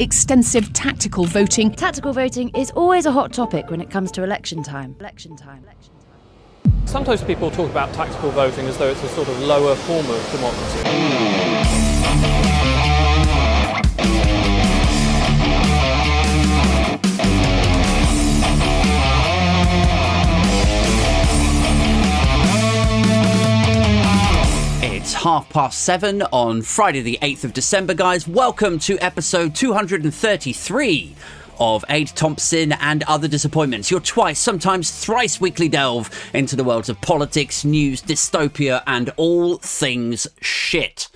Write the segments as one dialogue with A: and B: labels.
A: extensive tactical voting.
B: Tactical voting is always a hot topic when it comes to election time. Election time. Election
C: time. Sometimes people talk about tactical voting as though it's a sort of lower form of democracy.
D: Half past seven on Friday, the 8th of December, guys. Welcome to episode 233 of Aid Thompson and Other Disappointments. Your twice, sometimes thrice weekly delve into the worlds of politics, news, dystopia, and all things shit.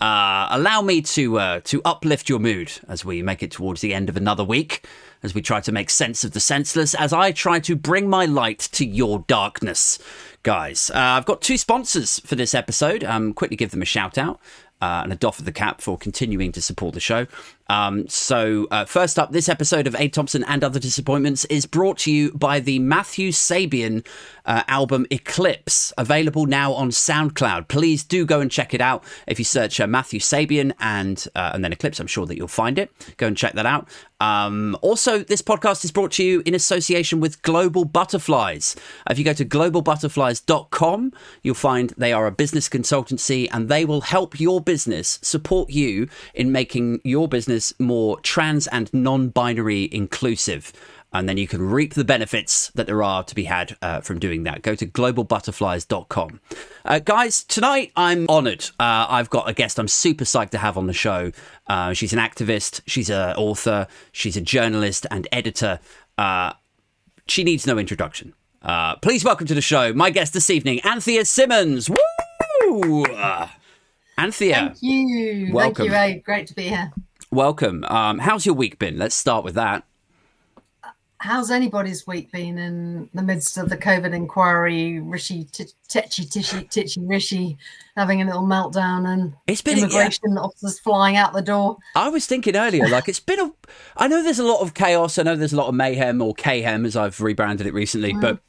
D: Uh, allow me to uh, to uplift your mood as we make it towards the end of another week, as we try to make sense of the senseless, as I try to bring my light to your darkness guys. Uh, I've got two sponsors for this episode. Um, quickly give them a shout out. Uh, and a doff of the cap for continuing to support the show. Um, so, uh, first up, this episode of Aid Thompson and Other Disappointments is brought to you by the Matthew Sabian uh, album Eclipse, available now on SoundCloud. Please do go and check it out. If you search uh, Matthew Sabian and uh, and then Eclipse, I'm sure that you'll find it. Go and check that out. Um, also, this podcast is brought to you in association with Global Butterflies. If you go to globalbutterflies.com, you'll find they are a business consultancy and they will help your business support you in making your business more trans and non binary inclusive and then you can reap the benefits that there are to be had uh, from doing that. Go to globalbutterflies.com. Uh, guys, tonight I'm honoured. Uh, I've got a guest I'm super psyched to have on the show. Uh, she's an activist, she's an author, she's a journalist and editor. Uh, she needs no introduction. Uh, please welcome to the show my guest this evening, Anthea Simmons. Woo! Anthea.
E: Thank you.
D: Welcome.
E: Thank you, Ray. Great to be here.
D: Welcome. Um, how's your week been? Let's start with that
E: how's anybody's week been in the midst of the COVID inquiry? Rishi Tetchy Tishy Titchy Rishi having a little meltdown and
D: it's been
E: immigration yeah. officers flying out the door.
D: I was thinking earlier, like it's been a. I know there's a lot of chaos. I know there's a lot of mayhem or KHEM as I've rebranded it recently, mm. but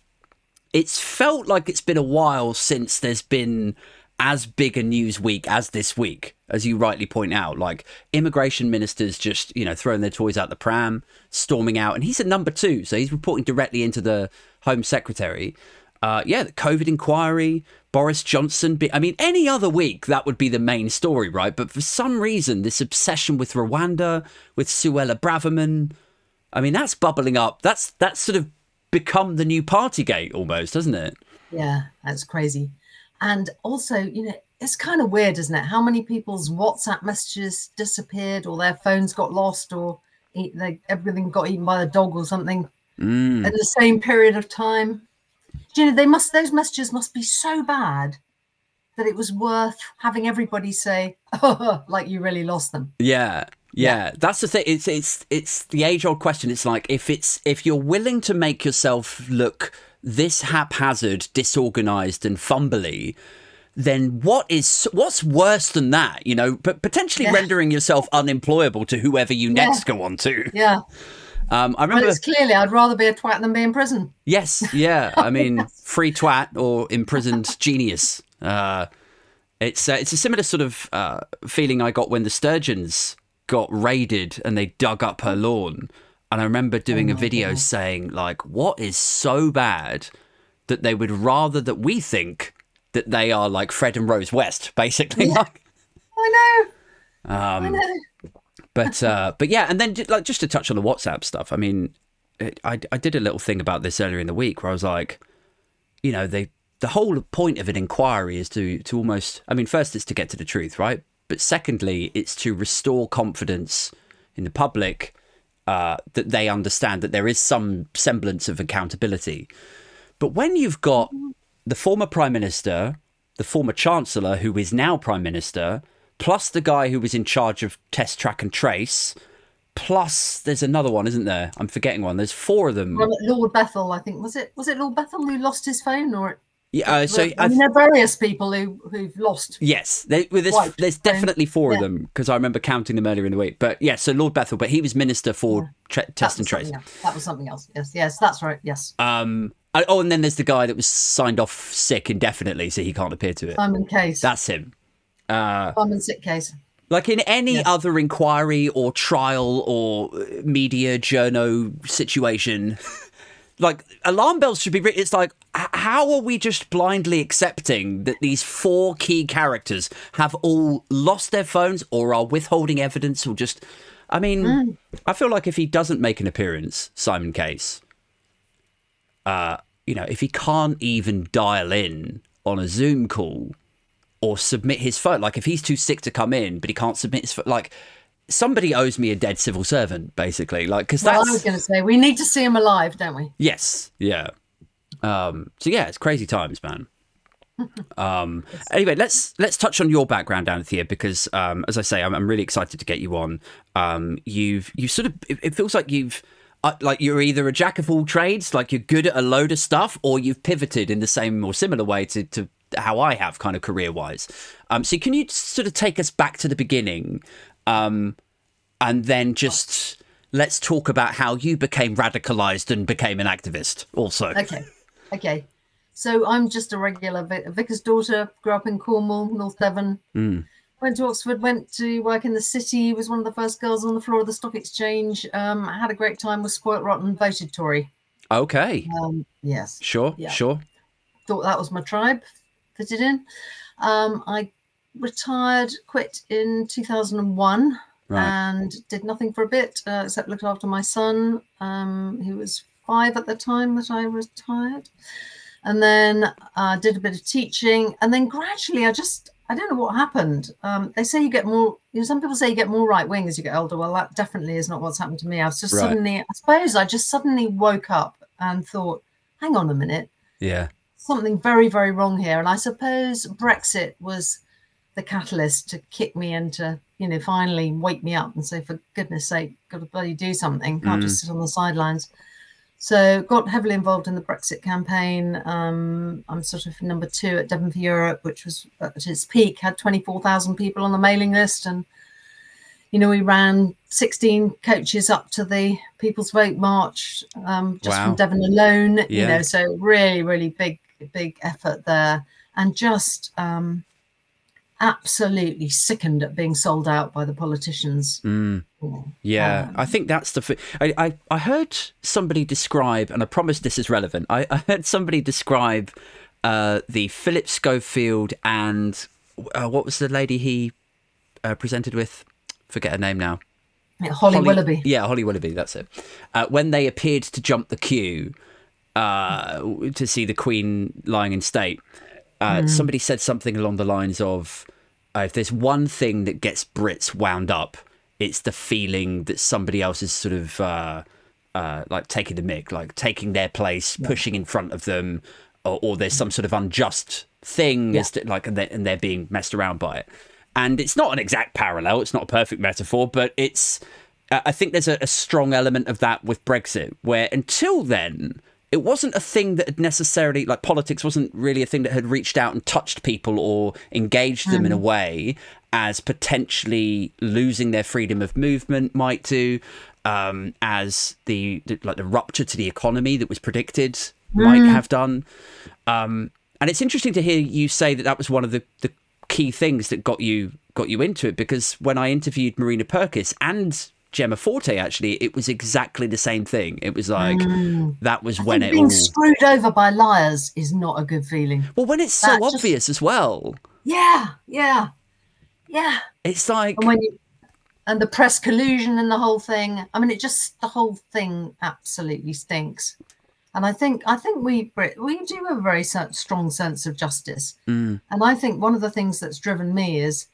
D: it's felt like it's been a while since there's been as big a news week as this week, as you rightly point out. Like immigration ministers just, you know, throwing their toys out the pram, storming out. And he's at number two. So he's reporting directly into the Home Secretary. Uh, yeah, the COVID inquiry, Boris Johnson. I mean, any other week that would be the main story, right? But for some reason, this obsession with Rwanda, with Suella Braverman, I mean, that's bubbling up. That's that's sort of become the new party gate almost, doesn't it?
E: Yeah, that's crazy. And also, you know, it's kind of weird, isn't it? How many people's WhatsApp messages disappeared or their phones got lost or they, everything got eaten by the dog or something mm. in the same period of time. You know, they must those messages must be so bad that it was worth having everybody say, oh, like you really lost them.
D: Yeah. Yeah, that's the thing. It's it's it's the age old question. It's like if it's if you're willing to make yourself look this haphazard, disorganized, and fumbly, then what is what's worse than that? You know, but potentially yeah. rendering yourself unemployable to whoever you next
E: yeah.
D: go on to.
E: Yeah.
D: Um, I remember.
E: Well, it's clearly I'd rather be a twat than be in prison.
D: Yes, yeah. I mean, free twat or imprisoned genius. Uh, it's uh, it's a similar sort of uh, feeling I got when the Sturgeons got raided and they dug up her lawn. And I remember doing oh a video God. saying, like, what is so bad that they would rather that we think that they are like Fred and Rose West, basically.
E: Yeah. I
D: know. Um, I know. but uh, but yeah, and then like just to touch on the WhatsApp stuff. I mean, it, I I did a little thing about this earlier in the week where I was like, you know, they the whole point of an inquiry is to to almost. I mean, first it's to get to the truth, right? But secondly, it's to restore confidence in the public uh, that they understand that there is some semblance of accountability. But when you've got the former prime minister, the former chancellor, who is now prime minister, plus the guy who was in charge of test track and trace, plus there's another one, isn't there? I'm forgetting one. There's four of them.
E: Lord Bethell, I think was it. Was it Lord Bethell who lost his phone, or
D: yeah, uh, so
E: I mean, there are various people who who've lost.
D: Yes, there, well, there's, there's definitely four yeah. of them because I remember counting them earlier in the week. But yeah, so Lord Bethell, but he was minister for yeah. test and trace.
E: That was something else. Yes, yes, that's right. Yes.
D: Um. Oh, and then there's the guy that was signed off sick indefinitely, so he can't appear to it.
E: Simon Case.
D: That's him. Uh,
E: Simon sick case.
D: Like in any
E: Yeah.
D: other inquiry or trial or media journo situation, like alarm bells should be written. It's like, how are we just blindly accepting that these four key characters have all lost their phones or are withholding evidence or just. I mean, I feel like if he doesn't make an appearance, Simon Case, uh, you know, if he can't even dial in on a Zoom call or submit his phone, like if he's too sick to come in, but he can't submit his phone, like somebody owes me a dead civil servant, basically. Like, because
E: Well. I was going to say we need to see him alive, don't we?
D: Yes, yeah. Um, so yeah, it's crazy times, man. Um, anyway, let's let's touch on your background, Anthea, because um, as I say, I'm, I'm really excited to get you on. Um, you've you sort of it, it feels like you've uh, like you're either a jack of all trades, like you're good at a load of stuff, or you've pivoted in the same or similar way to to how I have kind of career wise. Um, so can you sort of take us back to the beginning, um, and then just let's talk about how you became radicalized and became an activist also.
E: Okay. Okay. So I'm just a regular vic- vicar's daughter, grew up in Cornwall, North Devon. Went to Oxford, went to work in the city, was one of the first girls on the floor of the stock exchange. Um, had a great time, was spoilt rotten, voted Tory.
D: Okay.
E: Um, yes.
D: Sure,
E: Yeah.
D: sure.
E: thought that was my tribe, fitted in. Um, I retired, quit in 2001,
D: Right.
E: and did nothing for a bit uh, except looked after my son, um, who was five at the time that I retired. And then uh, did a bit of teaching, and then gradually I just I don't know what happened. Um, they say you get more. You know, some people say you get more right wing as you get older. Well, that definitely is not what's happened to me. I was just
D: Right.
E: suddenly, I suppose, I just suddenly woke up and thought, "Hang on a minute,
D: Yeah.
E: something very, very wrong here. And I suppose Brexit was the catalyst to kick me into, you know, finally wake me up and say, for goodness sake, got to bloody do something. Can't just sit on the sidelines. So got heavily involved in the Brexit campaign. Um, I'm sort of number two at Devon for Europe, which was at its peak, had 24,000 people on the mailing list. And, you know, we ran 16 coaches up to the People's Vote March um, just
D: Wow.
E: from Devon alone. You know, so really, really big, big effort there. And just um, absolutely sickened at being sold out by the politicians.
D: Mm, yeah.
E: Um,
D: I think that's the. Fi- I, I I heard somebody describe, and I promise this is relevant. I, I heard somebody describe uh, the Philip Schofield and uh, what was the lady he uh, presented with? Forget her name now.
E: Yeah, Holly, Willoughby.
D: Yeah, Holly Willoughby. That's it. Uh, when they appeared to jump the queue uh, to see the Queen lying in state, uh, somebody said something along the lines of, uh, "If there's one thing that gets Brits wound up, it's the feeling that somebody else is sort of uh, uh, like taking the mick, like taking their place, pushing in front of them, or, or there's some sort of unjust thing, as to, like, and they're, and they're being messed around by it." And it's not an exact parallel; it's not a perfect metaphor, but it's. uh, I think there's a, a strong element of that with Brexit, where until then, it wasn't a thing that had necessarily, like politics wasn't really a thing that had reached out and touched people or engaged them in a way as potentially losing their freedom of movement might do, um, as the, the like the rupture to the economy that was predicted might have done. Um, and it's interesting to hear you say that that was one of the, the key things that got you got you into it because when I interviewed Marina Purkiss and Gemma Forte, actually, it was exactly the same thing. It was like that was
E: I
D: when it
E: being
D: all
E: screwed over by liars is not a good feeling.
D: well when it's so
E: just-
D: obvious as well.
E: Yeah, yeah, yeah.
D: It's like
E: And when you and the press collusion and the whole thing. I mean, it just the whole thing absolutely stinks. And I think I think we Brit we do have a very strong sense of justice.
D: Mm.
E: And I think one of the things that's driven me is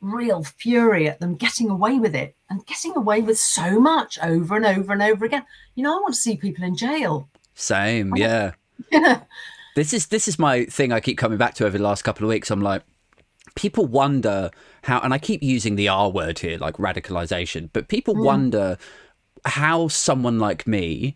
E: real fury at them getting away with it and getting away with so much over and over and over again. You know, I want to see people in jail.
D: same, yeah.
E: Yeah.
D: This is this is my thing I keep coming back to over the last couple of weeks. I'm like, people wonder how, and I keep using the R word here, like radicalization, but people mm. wonder how someone like me,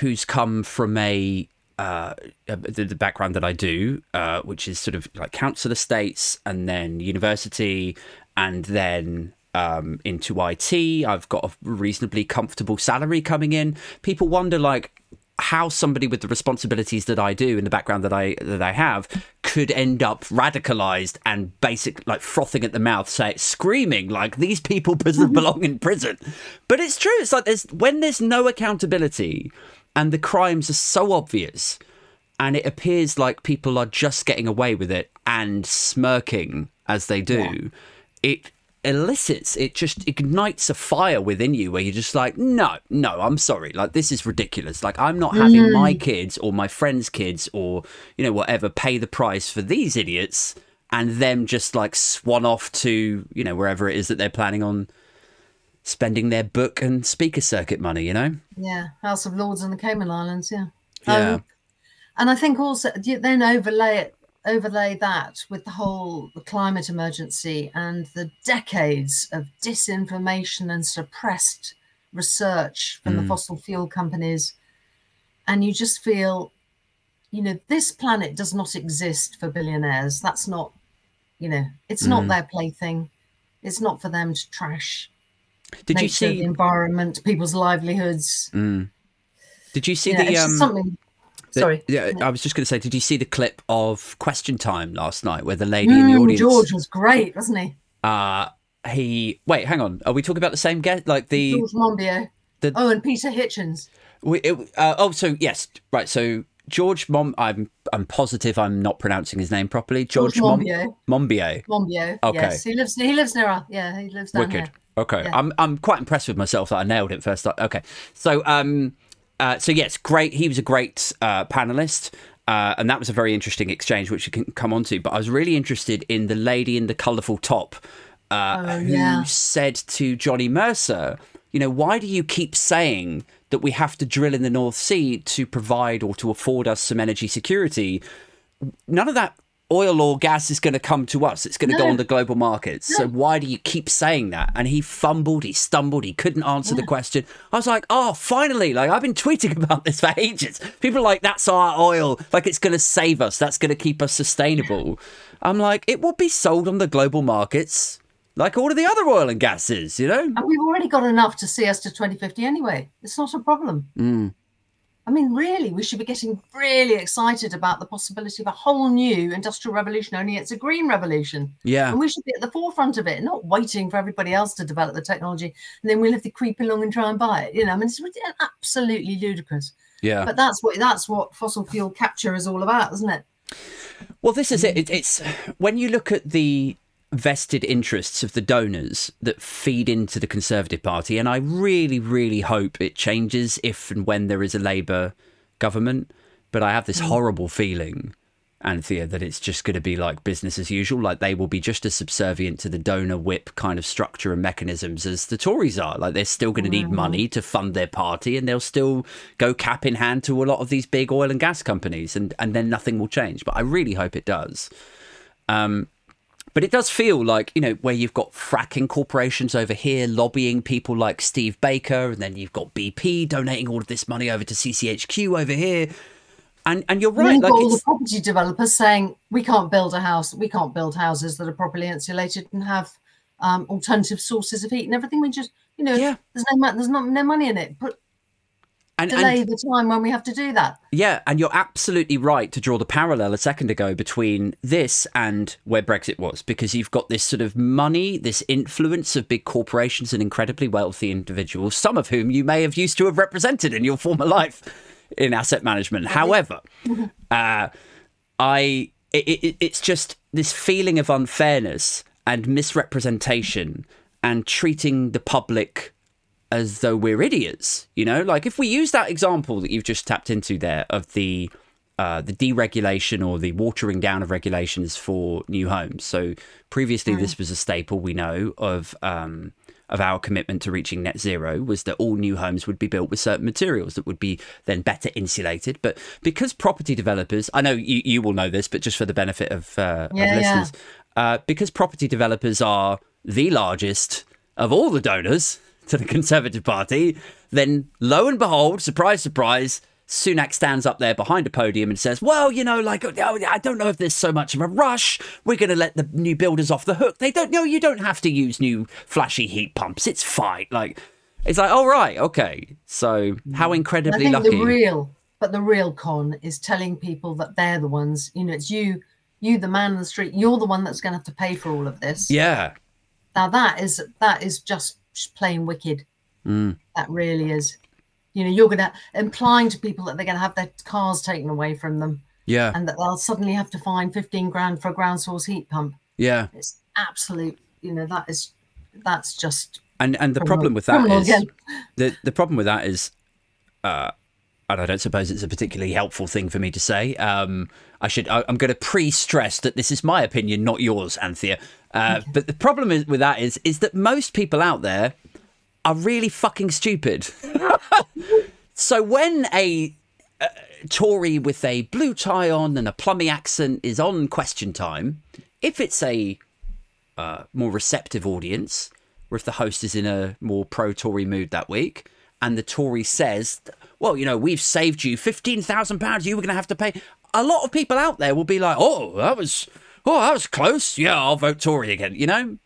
D: who's come from a uh, the, the background that I do, uh, which is sort of like council estates and then university and then um, into IT. I've got a reasonably comfortable salary coming in. People wonder like how somebody with the responsibilities that I do in the background that I that I have could end up radicalized and basic like frothing at the mouth, say screaming like these people belong in prison. But it's true. It's like there's when there's no accountability and the crimes are so obvious and it appears like people are just getting away with it and smirking as they do, it elicits, it just ignites a fire within you where you're just like, no, no, I'm sorry. Like, this is ridiculous. Like, I'm not having mm. my kids or my friends' kids or, you know, whatever pay the price for these idiots and them just like swan off to, you know, wherever it is that they're planning on spending their book and speaker circuit money, you know?
E: Yeah, House of Lords and the Cayman Islands. Yeah.
D: Yeah.
E: Um, and I think also then overlay it, overlay that with the whole the climate emergency and the decades of disinformation and suppressed research from the fossil fuel companies, and you just feel, you know, this planet does not exist for billionaires. That's not, you know, it's not their plaything. It's not for them to trash
D: Did you see?
E: the environment, people's livelihoods.
D: Did you see
E: Yeah,
D: the um?
E: something.
D: the-
E: Sorry.
D: yeah, I was just going to say, did you see the clip of Question Time last night where the lady in the
E: Mm,
D: audience?
E: George was great, wasn't he?
D: Uh, he wait, hang on. Are we talking about the same guest? Like the
E: George Monbiot.
D: the-
E: oh, and Peter Hitchens.
D: we, it, uh, oh, so yes, right. So George Mom, I'm I'm positive I'm not pronouncing his name properly. George,
E: George
D: Mom-
E: Monbiot.
D: Monbiot.
E: Monbiot.
D: Okay.
E: Yes, he lives. He lives near. us. Yeah, he lives down
D: Wicked.
E: here.
D: Okay,
E: Yeah.
D: I'm I'm quite impressed with myself that I nailed it first. time. Okay, so um, uh, so yes, great. He was a great uh, panelist. Uh, and that was a very interesting exchange, which we can come on to. But I was really interested in the lady in the colourful top uh,
E: Oh,
D: who
E: yeah.
D: said to Johnny Mercer, you know, why do you keep saying that we have to drill in the North Sea to provide or to afford us some energy security? None of that oil or gas is going to come to us. It's going to go on the global markets. So why do you keep saying that? And he fumbled, he stumbled, he couldn't answer the question. I was like, oh, finally! Like I've been tweeting about this for ages. People are like, that's our oil. Like it's going to save us. That's going to keep us sustainable. I'm like, it will be sold on the global markets. Like all of the other oil and gases, you know?
E: And we've already got enough to see us to 2050 anyway. It's not a problem.
D: Mm.
E: I mean, really, we should be getting really excited about the possibility of a whole new industrial revolution. Only it's a green revolution.
D: Yeah.
E: And we should be at the forefront of it, not waiting for everybody else to develop the technology, and then we'll have to creep along and try and buy it. You know, I mean, it's absolutely ludicrous.
D: Yeah.
E: But that's what that's what fossil fuel capture is all about, isn't it?
D: Well, this is it. it. It's when you look at the vested interests of the donors that feed into the Conservative Party, and I really, really hope it changes if and when there is a Labour government. But I have this horrible feeling, Anthea, that it's just going to be like business as usual. Like they will be just as subservient to the donor whip kind of structure and mechanisms as the Tories are. Like they're still going to need money to fund their party, and they'll still go cap in hand to a lot of these big oil and gas companies, and and then nothing will change. But I really hope it does. Um, but it does feel like, you know, where you've got fracking corporations over here lobbying people like Steve Baker, and then you've got BP donating all of this money over to CCHQ over here. And and you're right,
E: you've
D: like
E: got all the property developers saying we can't build a house, we can't build houses that are properly insulated and have um, alternative sources of heat and everything. We just, you know,
D: Yeah.
E: there's no there's not no money in it. Put
D: and,
E: delay
D: and
E: the time when we have to do that.
D: yeah, and you're absolutely right to draw the parallel a second ago between this and where Brexit was, because you've got this sort of money, this influence of big corporations and incredibly wealthy individuals, some of whom you may have used to have represented in your former life in asset management. However, uh, I it, it, it's just this feeling of unfairness and misrepresentation and treating the public as though we're idiots. You know, like if we use that example that you've just tapped into there of the uh, the deregulation or the watering down of regulations for new homes. So previously, this was a staple we know of. Um, of our commitment to reaching net zero was that all new homes would be built with certain materials that would be then better insulated. But because property developers, I know you, you will know this, but just for the benefit of, uh,
E: Yeah,
D: of
E: yeah.
D: listeners, uh, because property developers are the largest of all the donors to the Conservative Party, then lo and behold, surprise, surprise, Sunak stands up there behind a podium and says, Well, you know, like, oh, I don't know if there's so much of a rush. We're going to let the new builders off the hook. They don't know you don't have to use new flashy heat pumps. It's fine. Like, it's like, all right, okay. So, how
E: mm. I
D: incredibly
E: think
D: lucky.
E: the real, but the real con is telling people that they're the ones. You know, it's you you, the man in the street, you're the one that's going to have to pay for all of this.
D: Yeah.
E: Now that is that is just plain wicked.
D: Mm.
E: That really is. You know, you're going to implying to people that they're going to have their cars taken away from them,
D: Yeah.
E: and that they'll suddenly have to find 15 grand for a ground source heat pump.
D: Yeah.
E: It's absolute. You know, that is that's just
D: And and the problem with that is
E: again.
D: the the problem with that is, uh, and I don't suppose it's a particularly helpful thing for me to say. Um, I should. I, I'm going to pre-stress that this is my opinion, not yours, Anthea. Uh, But the problem is, with that is, is that most people out there are really fucking stupid. so when a uh, Tory with a blue tie on and a plummy accent is on Question Time, if it's a uh, more receptive audience, or if the host is in a more pro Tory mood that week, and the Tory says, "Well, you know, we've saved you fifteen thousand pounds. You were going to have to pay." A lot of people out there will be like, "Oh, that was, oh, that was close. Yeah, I'll vote Tory again." You know?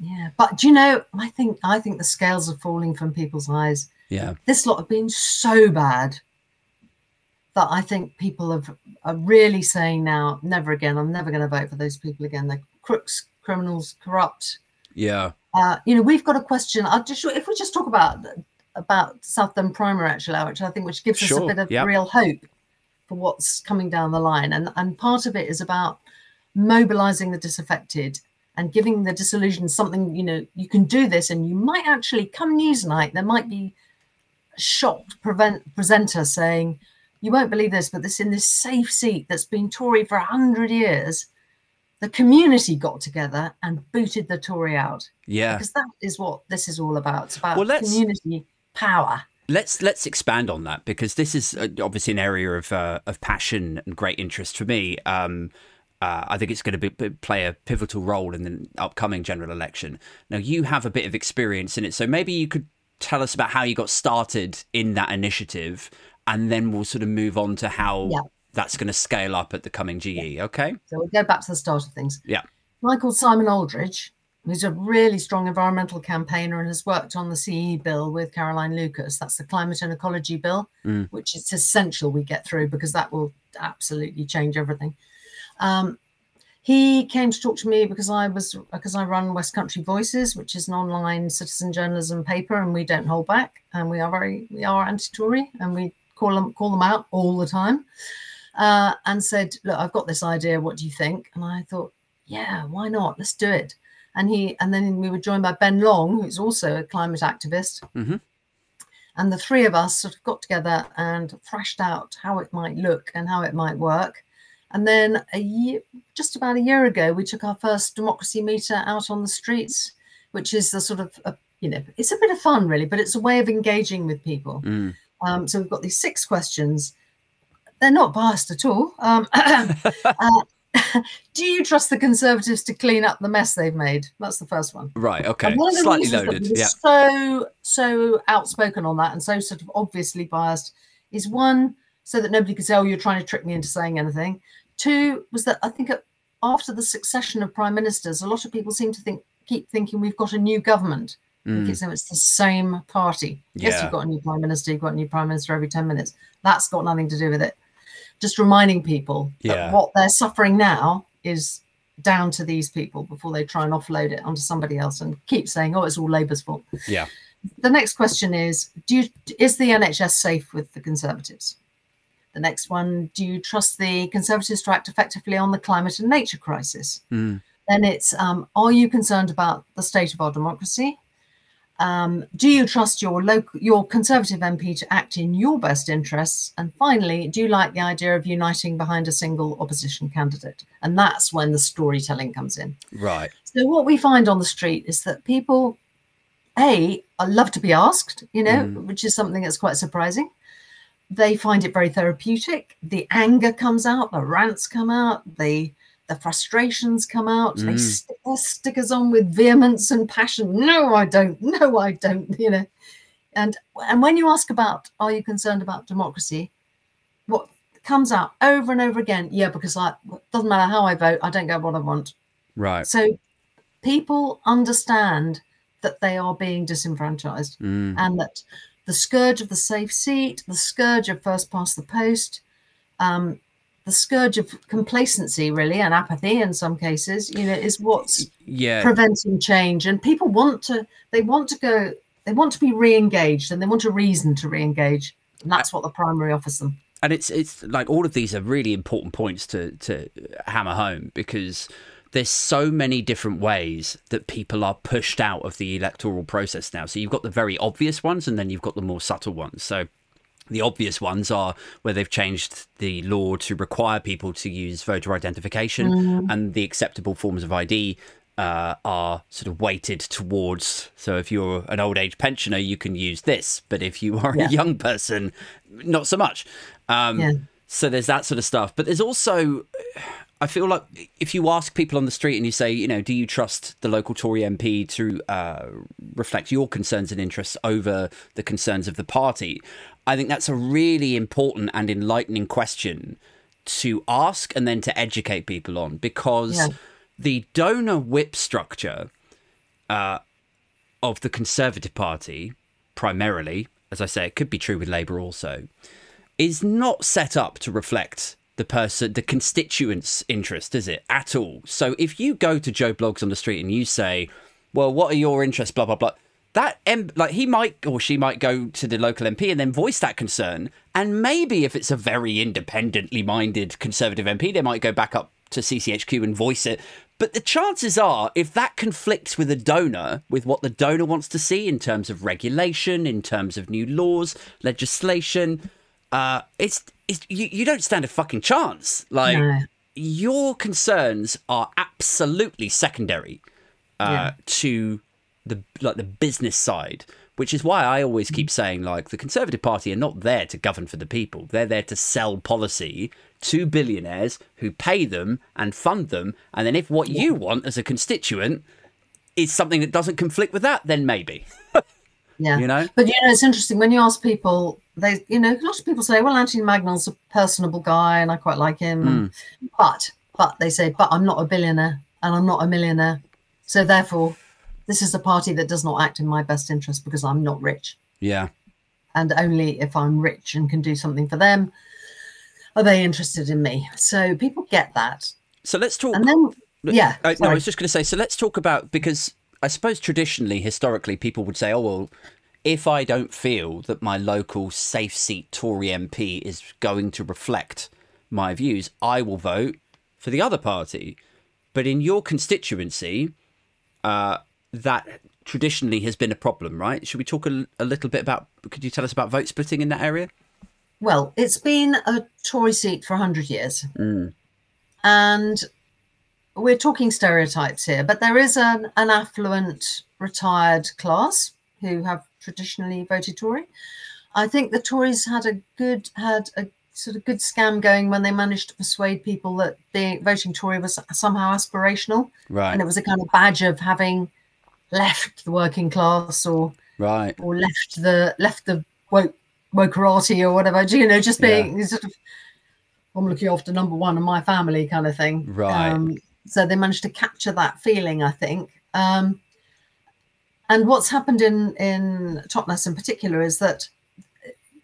E: yeah. But do you know? I think I think the scales are falling from people's eyes.
D: Yeah,
E: this lot have been so bad that I think people have are really saying now, never again. I'm never going to vote for those people again. They're crooks, criminals, corrupt.
D: yeah,
E: Uh, you know, we've got a question. I just if we just talk about about South Devon Primary actually, which I think which gives us a bit of
D: yeah.
E: real hope for what's coming down the line, and and part of it is about mobilizing the disaffected and giving the disillusioned something. You know, you can do this, and you might actually come Newsnight. There might be a shocked prevent, presenter saying. You won't believe this, but this in this safe seat that's been Tory for a hundred years, the community got together and booted the Tory out
D: yeah.
E: because that is what this is all about. It's about
D: Well, let's-
E: community power.
D: Let's let's expand on that because this is uh, obviously an area of uh, of passion and great interest for me. Um, uh, I think it's going to be, play a pivotal role in the upcoming general election. Now, you have a bit of experience in it, so maybe you could tell us about how you got started in that initiative, and then we'll sort of move on to how
E: Yeah.
D: that's going to scale up at the coming GE. Okay?
E: So we'll go back to the start of things.
D: Yeah.
E: Michael Simon Aldridge, who's a really strong environmental campaigner and has worked on the CE bill with Caroline Lucas. That's the climate and ecology bill,
D: Mm.
E: which is essential we get through because that will absolutely change everything. Um, he came to talk to me because I was because I run West Country Voices, which is an online citizen journalism paper, and we don't hold back, and we are very we are anti-Tory, and we call them call them out all the time. Uh, and said, "Look, I've got this idea. What do you think?" And I thought, "Yeah, why not? Let's do it." And he and then we were joined by Ben Long, who's also a climate activist.
D: Mhm.
E: And the three of us sort of got together and thrashed out how it might look and how it might work. And then a year, just about a year ago, we took our first democracy meter out on the streets, which is the sort of, a, you know, it's a bit of fun really, but it's a way of engaging with people.
D: Mm.
E: Um, so we've got these six questions. They're not biased at all. Um, uh, do you trust the Conservatives to clean up the mess they've made? That's the first one.
D: Right. Okay.
E: One
D: Slightly loaded. Yeah.
E: So so outspoken on that and so sort of obviously biased is one so that nobody could say, "Oh, you're trying to trick me into saying anything." Two was that I think after the succession of prime ministers, a lot of people seem to think keep thinking we've got a new government.
D: Mm.
E: Because it's the same party. Yes,
D: Yeah.
E: you've got a new prime minister. You've got a new prime minister every ten minutes. That's got nothing to do with it. Just reminding people
D: Yeah.
E: that what they're suffering now is down to these people before they try and offload it onto somebody else and keep saying, "Oh, it's all Labour's fault."
D: Yeah.
E: The next question is: Do you, is the NHS safe with the Conservatives? The next one: Do you trust the Conservatives to act effectively on the climate and nature crisis?
D: Mm.
E: Then it's: um, Are you concerned about the state of our democracy? Um, do you trust your local, your Conservative MP to act in your best interests? And finally, do you like the idea of uniting behind a single opposition candidate? And that's when the storytelling comes in.
D: Right.
E: So what we find on the street is that people, a, I love to be asked, you know,
D: Mm.
E: which is something that's quite surprising. They find it very therapeutic. The anger comes out, the rants come out, the the frustrations come out. They
D: Mm.
E: stick their stickers on with vehemence and passion. No, I don't. No, I don't. You know, and and when you ask about, are you concerned about democracy? What comes out over and over again? Yeah, because I doesn't matter how I vote, I don't get what I want.
D: Right.
E: So people understand that they are being disenfranchised
D: Mm.
E: and that the scourge of the safe seat, the scourge of first past the post, um, the scourge of complacency, really, and apathy in some cases, you know, is what's
D: Yeah.
E: preventing change. And people want to, they want to go, they want to be re-engaged, and they want a reason to re-engage. And that's what the primary offers them.
D: and it's it's like all of these are really important points to to hammer home because there's so many different ways that people are pushed out of the electoral process now. So you've got the very obvious ones, and then you've got the more subtle ones. So the obvious ones are where they've changed the law to require people to use voter identification, and the acceptable forms of ID uh, are sort of weighted towards. So if you're an old age pensioner, you can use this, but if you are
E: Yeah.
D: a young person, not so much. Um,
E: Yeah.
D: So there's that sort of stuff, but there's also. I feel like if you ask people on the street and you say, you know, do you trust the local Tory MP to uh, reflect your concerns and interests over the concerns of the party? I think that's a really important and enlightening question to ask and then to educate people on because
E: Yeah.
D: the donor whip structure uh, of the Conservative Party, primarily, as I say, it could be true with Labour also, is not set up to reflect the person, the constituents' interest, is it at all? So if you go to Joe Bloggs on the street and you say, "Well, what are your interests?" blah blah blah. That M- like he might or she might go to the local MP and then voice that concern, and maybe if it's a very independently minded Conservative MP, they might go back up to CCHQ and voice it. But the chances are, if that conflicts with a donor, with what the donor wants to see in terms of regulation, in terms of new laws, legislation, uh, it's, it's you, you don't stand a fucking chance. Like
E: No.
D: your concerns are absolutely secondary uh,
E: Yeah.
D: to the like the business side, which is why I always keep saying like the Conservative Party are not there to govern for the people. They're there to sell policy to billionaires who pay them and fund them. And then if what you want as a constituent is something that doesn't conflict with that, then maybe.
E: Yeah.
D: You know?
E: But you know, it's interesting when you ask people, they you know, lots of people say, Well, Anthony Mangnall's a personable guy and I quite like him. But but they say, But I'm not a billionaire and I'm not a millionaire. So therefore, this is a party that does not act in my best interest because I'm not rich.
D: Yeah.
E: And only if I'm rich and can do something for them are they interested in me. So people get that.
D: So let's talk.
E: And then yeah.
D: Uh, no, I was just going to say. So let's talk about because I suppose traditionally, historically, people would say, "Oh well, if I don't feel that my local safe seat Tory MP is going to reflect my views, I will vote for the other party." But in your constituency, uh, that traditionally has been a problem, right? Should we talk a, a little bit about? Could you tell us about vote splitting in that area?
E: Well, it's been a Tory seat for 100 years. And we're talking stereotypes here, but there is an, an affluent retired class who have traditionally voted Tory. I think the Tories had a good, had a sort of good scam going when they managed to persuade people that the voting Tory was somehow aspirational
D: Right,
E: and it was a kind of badge of having left the working class or
D: right,
E: or left the left the woke wokerati or whatever. You know, just being sort of I'm looking after number one in my family kind of thing.
D: Right.
E: Um, so they managed to capture that feeling, I think. Um, and what's happened in in Totnes in particular is that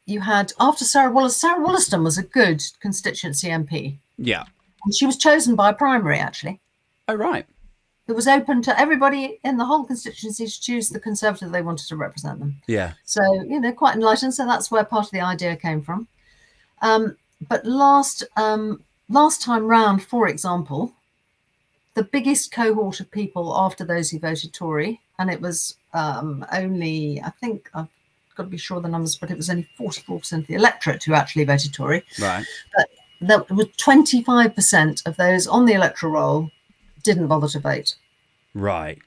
E: you had after Sarah Wallace, Sarah Wollaston was a good constituency MP.
D: yeah.
E: And she was chosen by a primary actually.
D: Oh right,
E: It was open to everybody in the whole constituency to choose the conservative they wanted to represent them.
D: yeah,
E: So, you know, quite enlightened. So that's where part of the idea came from. Um, but last um, last time round, for example, the biggest cohort of people after those who voted Tory, and it was um, only, I think, I've got to be sure of the numbers, but it was only 44% of the electorate who actually voted Tory.
D: right, But
E: There were 25% of those on the electoral roll didn't bother to vote.
D: right.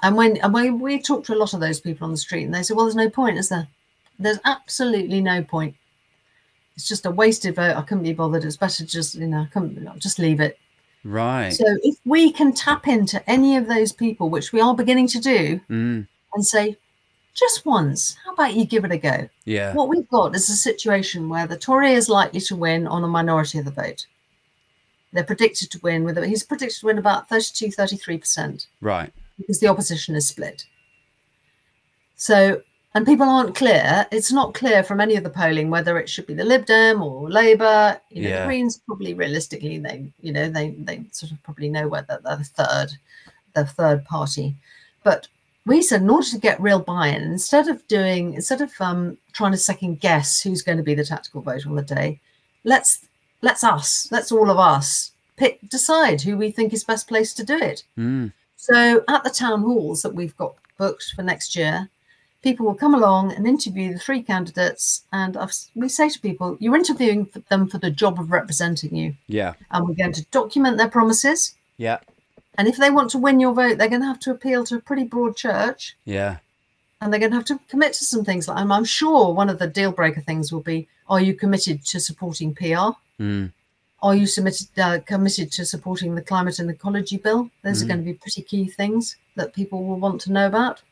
E: And when and when we talked to a lot of those people on the street, and they said, "Well, there's no point, is there? There's absolutely no point. It's just a wasted vote. I couldn't be bothered. It's better just you know, I couldn't, just leave it."
D: Right.
E: So if we can tap into any of those people, which we are beginning to do,
D: Mm,
E: and say, just once, how about you give it a go?
D: yeah.
E: What we've got is a situation where the Tory is likely to win on a minority of the vote. They're predicted to win with he's predicted to win about 32, 33 percent
D: Right.
E: because the opposition is split. So and people aren't clear. It's not clear from any of the polling whether it should be the Lib Dem or Labour. You know,
D: Yeah.
E: the Greens probably realistically they you know they they sort of probably know whether they're the third, the third party. But we said in order to get real buy-in, instead of doing instead of um, trying to second guess who's going to be the tactical vote on the day, let's let's us, let's all of us pick decide who we think is best placed to do it.
D: Mm.
E: So at the town halls that we've got booked for next year, people will come along and interview the three candidates. And I've, we say to people, you're interviewing for them for the job of representing you.
D: Yeah.
E: And we're going to document their promises.
D: Yeah.
E: And if they want to win your vote, they're going to have to appeal to a pretty broad church.
D: Yeah.
E: And they're going to have to commit to some things. Like, and I'm sure one of the deal breaker things will be are you committed to supporting PR?
D: Mm.
E: Are you submitted, uh, committed to supporting the climate and ecology bill? Those
D: Mm.
E: are going to be pretty key things that people will want to know about.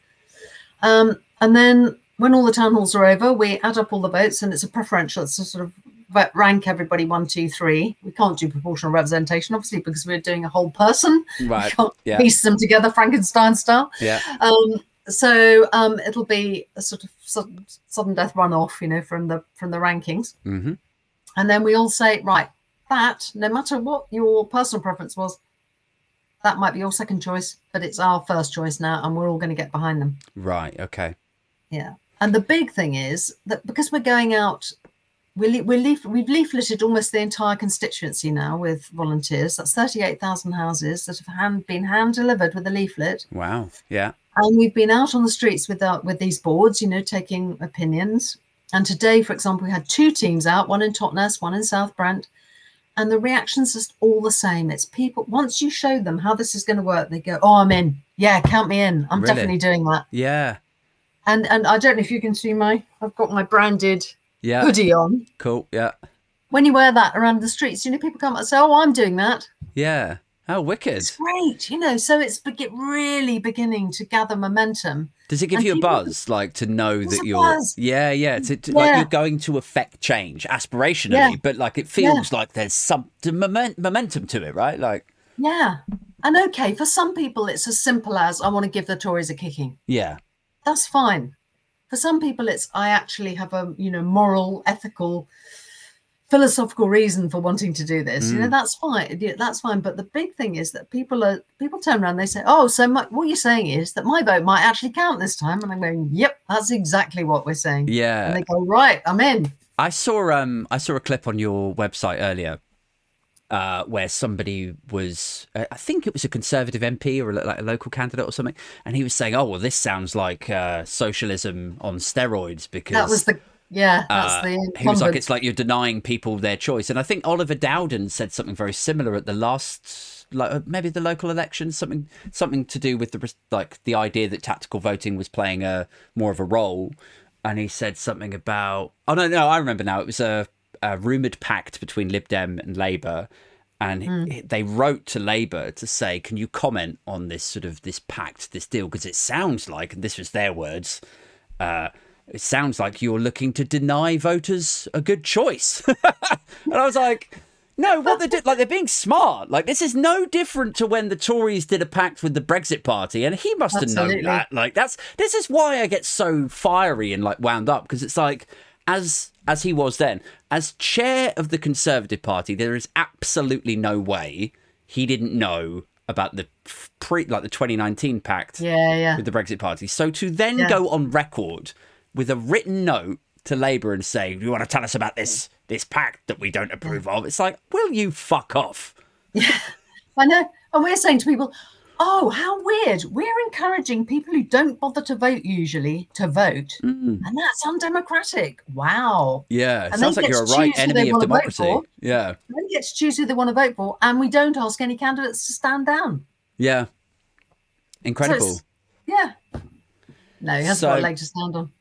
E: Um, and then when all the town halls are over, we add up all the votes, and it's a preferential. It's a sort of rank everybody one, two, three. We can't do proportional representation, obviously, because we're doing a whole person.
D: Right.
E: We can't
D: Yeah.
E: piece them together Frankenstein style.
D: Yeah.
E: Um, so um, it'll be a sort of sudden, sudden death runoff, you know, from the from the rankings
D: Mm-hmm.
E: and then we all say right that no matter what your personal preference was that might be your second choice but it's our first choice now and we're all going to get behind them
D: Right. Okay.
E: Yeah and the big thing is that because we're going out we le- we're leaf- we've leafleted almost the entire constituency now with volunteers that's 38,000 houses that have hand, been hand delivered with a leaflet
D: Wow. Yeah.
E: and we've been out on the streets with our, with these boards, you know, taking opinions. And today, for example, we had two teams out, one in Totnes, one in South Brent, and the reactions just all the same. It's people once you show them how this is going to work, they go, "Oh, I'm in. Yeah, count me in. I'm
D: Really?
E: definitely doing that."
D: Yeah.
E: And and I don't know if you can see my, I've got my branded
D: Yeah.
E: hoodie on.
D: Cool. Yeah.
E: When you wear that around the streets, you know, people come up and say, "Oh, I'm doing that."
D: Yeah. Oh, wicked.
E: It's great, you know. So it's be- really beginning to gather momentum.
D: Does it give
E: And
D: you a buzz, like to know that you're?
E: buzz.
D: Yeah, yeah. To, to- like you're going to affect change aspirationally,
E: Yeah.
D: but like it feels like there's some moment, momentum to it, right? Like,
E: Yeah. And okay, for some people, it's as simple as I want to give the Tories a kicking.
D: yeah,
E: That's fine. For some people, it's I actually have a you know moral, ethical, philosophical reason for wanting to do this. You know, that's fine. Yeah, That's fine. But the big thing is that people are people turn around, they say, "Oh, so my, what you're saying is that my vote might actually count this time," and I'm going, "Yep, that's exactly what we're saying."
D: yeah.
E: And they go, "Right, I'm in."
D: I saw um I saw a clip on your website earlier uh where somebody was uh, I think it was a conservative MP or like a local candidate or something and he was saying oh well this sounds like uh socialism on steroids because
E: That was the yeah. That's
D: uh,
E: the.
D: he was like it's like you're denying people their choice and I think Oliver Dowden said something very similar at the last like uh, maybe the local elections something something to do with the like the idea that tactical voting was playing a more of a role and he said something about oh no no I remember now it was a, a rumored pact between Lib Dem and Labour and he- they wrote to Labour to say can you comment on this sort of this pact this deal because it sounds like and this was their words uh it sounds like you're looking to deny voters a good choice and I was like no, what they did, like they're being smart. Like this is no different to when the Tories did a pact with the Brexit Party, and he must have known that. Like that's this is why I get so fiery and like wound up because it's like as as he was then as chair of the Conservative Party, there is absolutely no way he didn't know about the pre like the 2019 pact
E: Yeah, yeah.
D: with the Brexit Party. So to then
E: Yeah.
D: go on record with a written note to Labour and say, "You want to tell us about this this pact that we don't approve of?" It's like, will you fuck off?
E: Yeah, I know. And we're saying to people, oh, how weird. We're encouraging people who don't bother to vote usually to vote. Mm. And that's undemocratic. Wow.
D: Yeah,
E: And
D: sounds like you're a right enemy of democracy. Yeah,
E: They get to choose who they want to vote for. And we don't ask any candidates to stand down.
D: yeah, incredible.
E: it's- yeah. No, he hasn't
D: So-
E: got a leg to stand on.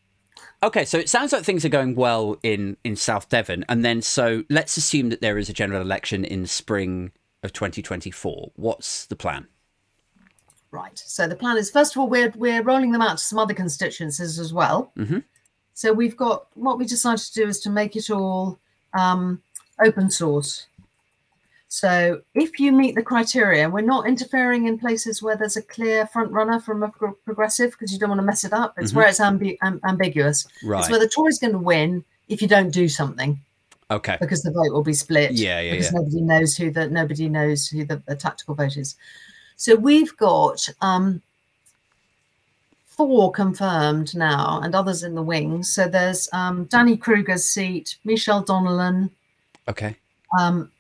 D: Okay, so it sounds like things are going well in in South Devon, and then so let's assume that there is a general election in spring of 2024. What's the plan?
E: Right. So the plan is first of all, we're we're rolling them out to some other constituencies as well.
D: Mhm.
E: So we've got what we decided to do is to make it all um, open source. So if you meet the criteria, we're not interfering in places where there's a clear front runner from a pro- progressive because you don't want to mess it up. It's
D: Mhm.
E: where it's ambi- am- ambiguous.
D: Right.
E: It's where the Tories going to win if you don't do something
D: Okay.
E: because the vote will be split.
D: Yeah, yeah,
E: because
D: yeah.
E: nobody knows who the nobody knows who the, the tactical vote is. So we've got um, four confirmed now, and others in the wings. So there's um, Danny Kruger's seat, Michelle Donelan,
D: Okay.
E: um,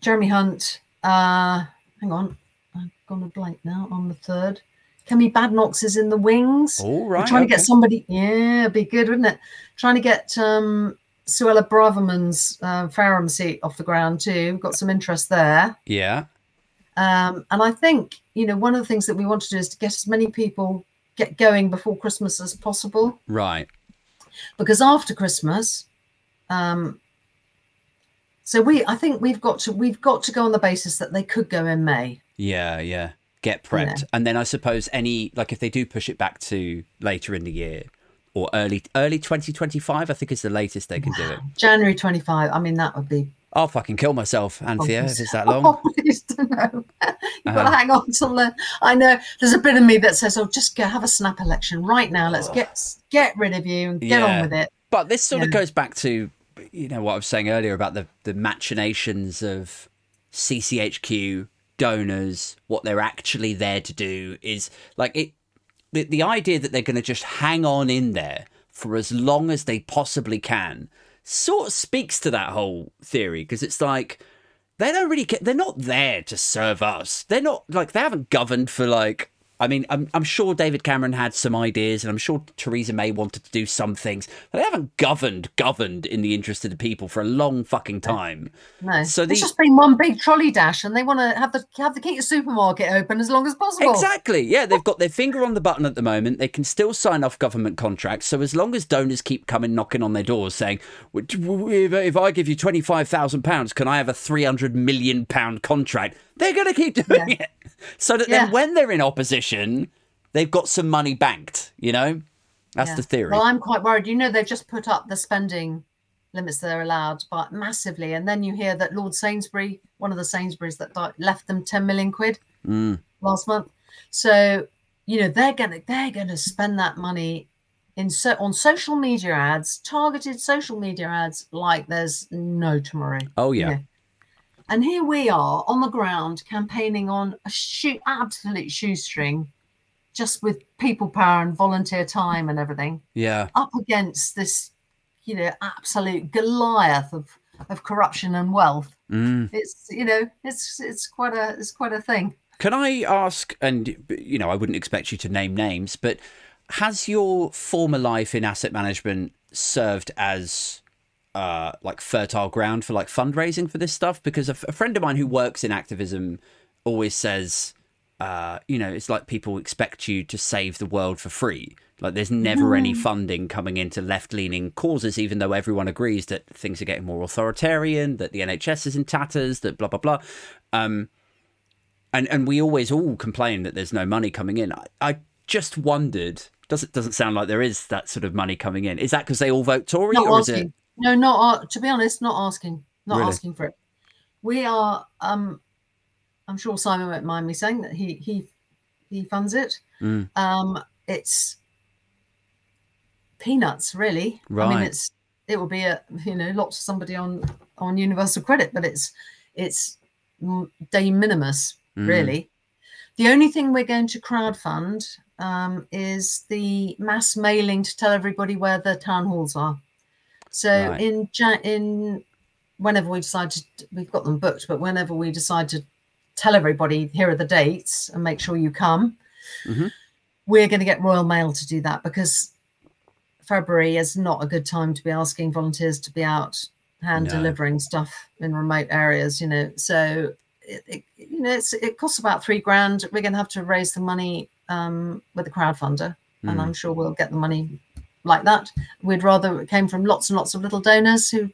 E: Jeremy Hunt. Uh, hang on, I've gone a blank now on the third. Kemi Badenoch is in the wings.
D: All right.
E: We're trying to get somebody. Yeah, it'd be good, wouldn't it? Trying to get um, Suella Braverman's uh, Fareham seat off the ground too. We've got some interest there.
D: Yeah.
E: Um, and I think you know one of the things that we want to do is to get as many people get going before Christmas as possible,
D: Right.
E: because after Christmas, um, so we I think we've got to we've got to go on the basis that they could go in May.
D: Yeah. Yeah. Get prepped, and then I suppose any like if they do push it back to later in the year or early early 2025, I think is the latest they can do it.
E: January 25. I mean, that would be.
D: I'll fucking kill myself, Anthea, if it's that
E: Oh,
D: long.
E: please don't know. You've got
D: Uh-huh.
E: to hang on till then. I know there's a bit of me that says, "Oh, just go have a snap election right now. Let's get get rid of you and get
D: Yeah.
E: on with it."
D: But this sort of goes back to you know what I was saying earlier about the the machinations of CCHQ donors. What they're actually there to do is like it. The, the idea that they're going to just hang on in there for as long as they possibly can sort of speaks to that whole theory because it's like they don't really get they're not there to serve us. They're not like they haven't governed for like i mean i'm, I'm sure david cameron had some ideas and i'm sure theresa may wanted to do some things but they haven't governed governed in the interest of the people for a long fucking time
E: No,
D: So
E: it's just been one big trolley dash, and they want to have the have the Keaton supermarket open as long as possible.
D: Exactly. Yeah, they've got their finger on the button at the moment. They can still sign off government contracts. So as long as donors keep coming knocking on their doors saying, "If if I give you twenty five thousand pounds, can I have a three hundred million pound contract?" They're going to keep doing it. So that then, when they're in opposition, they've got some money banked. You know, that's
E: Yeah.
D: the theory.
E: Well, I'm quite worried. You know, they've just put up the spending limits they're allowed, but massively. And then you hear that Lord Sainsbury, one of the Sainsburys that died, left them 10 million quid
D: Mm.
E: last month. So, you know, they're gonna they're gonna spend that money in so on social media ads, targeted social media ads, like there's no tomorrow.
D: Oh
E: you
D: yeah.
E: And here we are on the ground campaigning on a shoe, absolute shoestring, just with people power and volunteer time and everything
D: Yeah.
E: up against this, you know, absolute Goliath of of corruption and wealth.
D: Mm.
E: It's you know, it's it's quite a it's quite a thing.
D: Can I ask, and you know, I wouldn't expect you to name names, but has your former life in asset management served as uh, like fertile ground for like fundraising for this stuff? Because a, f- a friend of mine who works in activism always says, uh, you know, it's like people expect you to save the world for free. Like there's never any funding coming into left-leaning causes, even though everyone agrees that things are getting more authoritarian, that the NHS is in tatters, that blah blah blah. Um, and and we always all complain that there's no money coming in. I, I just wondered. Does it doesn't sound like there is that sort of money coming in? Is that because they all vote Tory,
E: Not
D: or is it?
E: No, not uh, to be honest, not asking, not
D: Really?
E: asking for it. We are. um I'm sure Simon won't mind me saying that he he he funds it.
D: Mm.
E: Um, it's peanuts, really. I
D: Right.
E: mean, it's it will be a you know lot to somebody on on universal credit, but it's it's m- de minimis,
D: Mm.
E: really. The only thing we're going to crowdfund um, is the mass mailing to tell everybody where the town halls are. So
D: Right.
E: in in whenever we decide to, we've got them booked, but whenever we decide to tell everybody here are the dates and make sure you come,
D: Mhm.
E: we're going to get Royal Mail to do that because February is not a good time to be asking volunteers to be out hand
D: No.
E: delivering stuff in remote areas. You know, so it, it you know it's, it costs about three grand. We're going to have to raise the money um, with the crowdfunder, and
D: Mm.
E: I'm sure we'll get the money like that. We'd rather it came from lots and lots of little donors who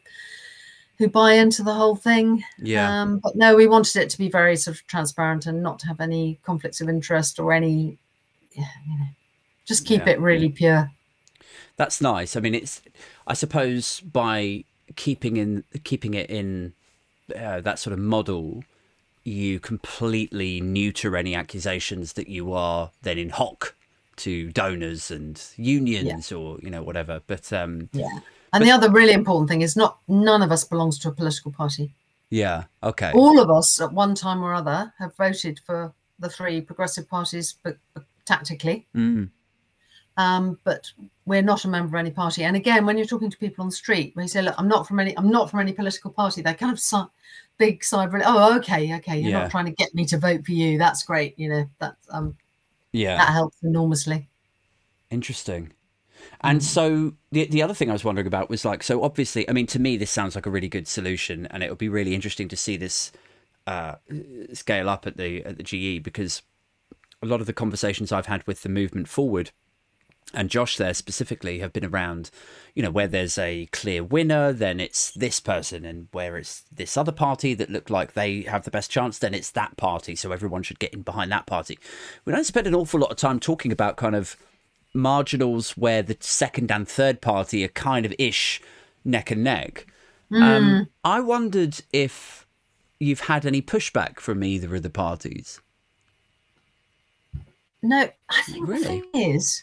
E: who buy into the whole thing.
D: Yeah.
E: Um, but no, we wanted it to be very sort of transparent and not to have any conflicts of interest or any, yeah, you know, just keep
D: Yeah.
E: it really pure.
D: That's nice. I mean, it's I suppose by keeping in keeping it in uh, that sort of model, you completely neuter any accusations that you are then in hock to donors and unions or you know whatever. But um,
E: Yeah. And the other really important thing is not none of us belongs to a political party.
D: yeah, okay,
E: All of us at one time or other have voted for the three progressive parties, but, but tactically.
D: Mm.
E: Um, but we're not a member of any party. And again, when you're talking to people on the street, when you say, "Look, I'm not from any, I'm not from any political party," they kind of si- big side. Really, oh, okay, okay, you're
D: Yeah.
E: not trying to get me to vote for you. That's great. You know, that um,
D: yeah.
E: that helps enormously.
D: Interesting. And so the the other thing I was wondering about was like so obviously I mean to me this sounds like a really good solution and it would be really interesting to see this uh, scale up at the at the GE because a lot of the conversations I've had with the movement forward and Josh there specifically have been around you know where there's a clear winner then it's this person and where it's this other party that look like they have the best chance then it's that party so everyone should get in behind that party we don't spend an awful lot of time talking about kind of marginals where the second and third party are kind of ish neck and neck. Um, I wondered if you've had any pushback from either of the parties.
E: No, I think
D: Really?
E: the thing is,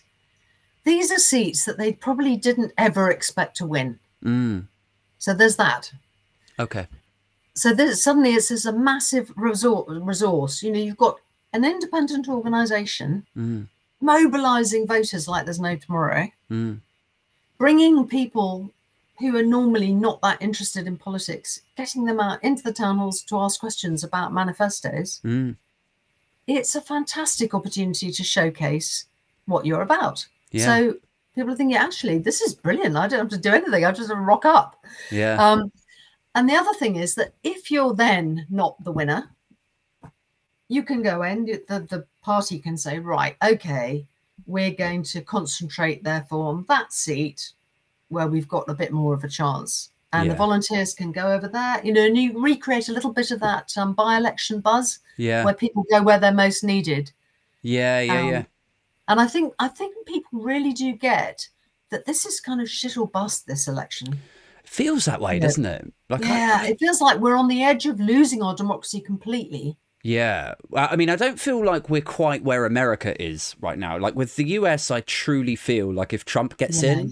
E: these are seats that they probably didn't ever expect to win.
D: Mm,
E: So there's that.
D: okay.
E: So there's, suddenly it's, it's a massive resource, resource. You know, you've got an independent organisation
D: Mm,
E: mobilising voters like there's no tomorrow,
D: mm,
E: bringing people who are normally not that interested in politics, getting them out into the town halls to ask questions about manifestos.
D: mm,
E: It's a fantastic opportunity to showcase what you're about.
D: Yeah.
E: So people are thinking, actually, this is brilliant. I don't have to do anything. I just rock up.
D: yeah.
E: Um, and the other thing is that if you're then not the winner, you can go in, the, the party can say, right, okay, we're going to concentrate therefore on that seat where we've got a bit more of a chance. And
D: Yeah.
E: the volunteers can go over there, you know, and you recreate a little bit of that um, by election buzz
D: yeah.
E: where people go where they're most needed.
D: Yeah. Yeah.
E: um,
D: Yeah.
E: And I think I think people really do get that this is kind of shit or bust this election.
D: Feels that way,
E: yeah.
D: doesn't it? Like,
E: Yeah,
D: I-
E: it feels like we're on the edge of losing our democracy completely.
D: Yeah. I mean, I don't feel like we're quite where America is right now. Like with the US, I truly feel like if Trump gets
E: Yeah,
D: in,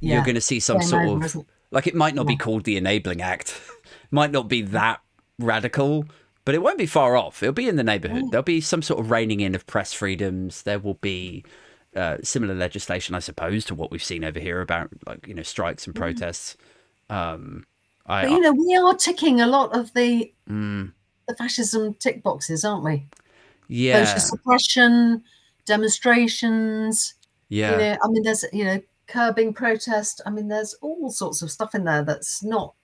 E: yeah.
D: you're going to see some sort
E: over,
D: of like it might not be called the enabling act might not be that radical but it won't be far off. It'll be in the neighborhood. There'll be some sort of reining in of press freedoms. There will be uh, similar legislation i suppose to what we've seen over here about like you know strikes and protests. Um i
E: But you know, we are ticking a lot of the
D: mm,
E: the fascism tick boxes, aren't we?
D: yeah.
E: Social suppression, demonstrations.
D: yeah.
E: You know, I mean, there's you know, curbing protest. I mean, there's all sorts of stuff in there that's not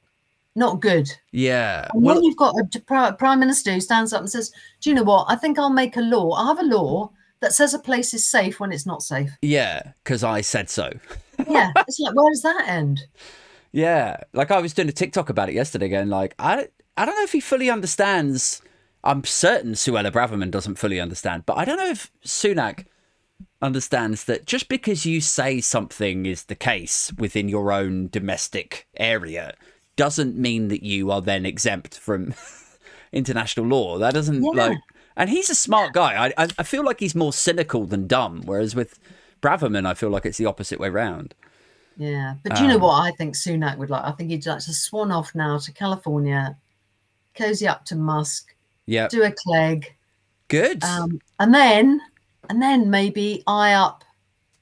E: not good.
D: yeah
E: And
D: well
E: when you've got a prime minister who stands up and says, "Do you know what? I think I'll make a law. I have a law that says a place is safe when it's not safe."
D: yeah because i said so
E: Yeah, it's like, where does that end?
D: Yeah, like I was doing a TikTok about it yesterday, going like, I, I don't know if he fully understands. I'm certain Suella Braverman doesn't fully understand, but I don't know if Sunak understands that just because you say something is the case within your own domestic area doesn't mean that you are then exempt from international law. That doesn't
E: Yeah.
D: like, and he's a smart guy. I, I, feel like he's more cynical than dumb, whereas with Braverman, I feel like it's the opposite way round.
E: Yeah, but do you know
D: Um,
E: what I think Sunak would like? I think he'd like to swan off now to California, cozy up to Musk,
D: Yeah,
E: do a Clegg,
D: good.
E: um, and then and then maybe eye up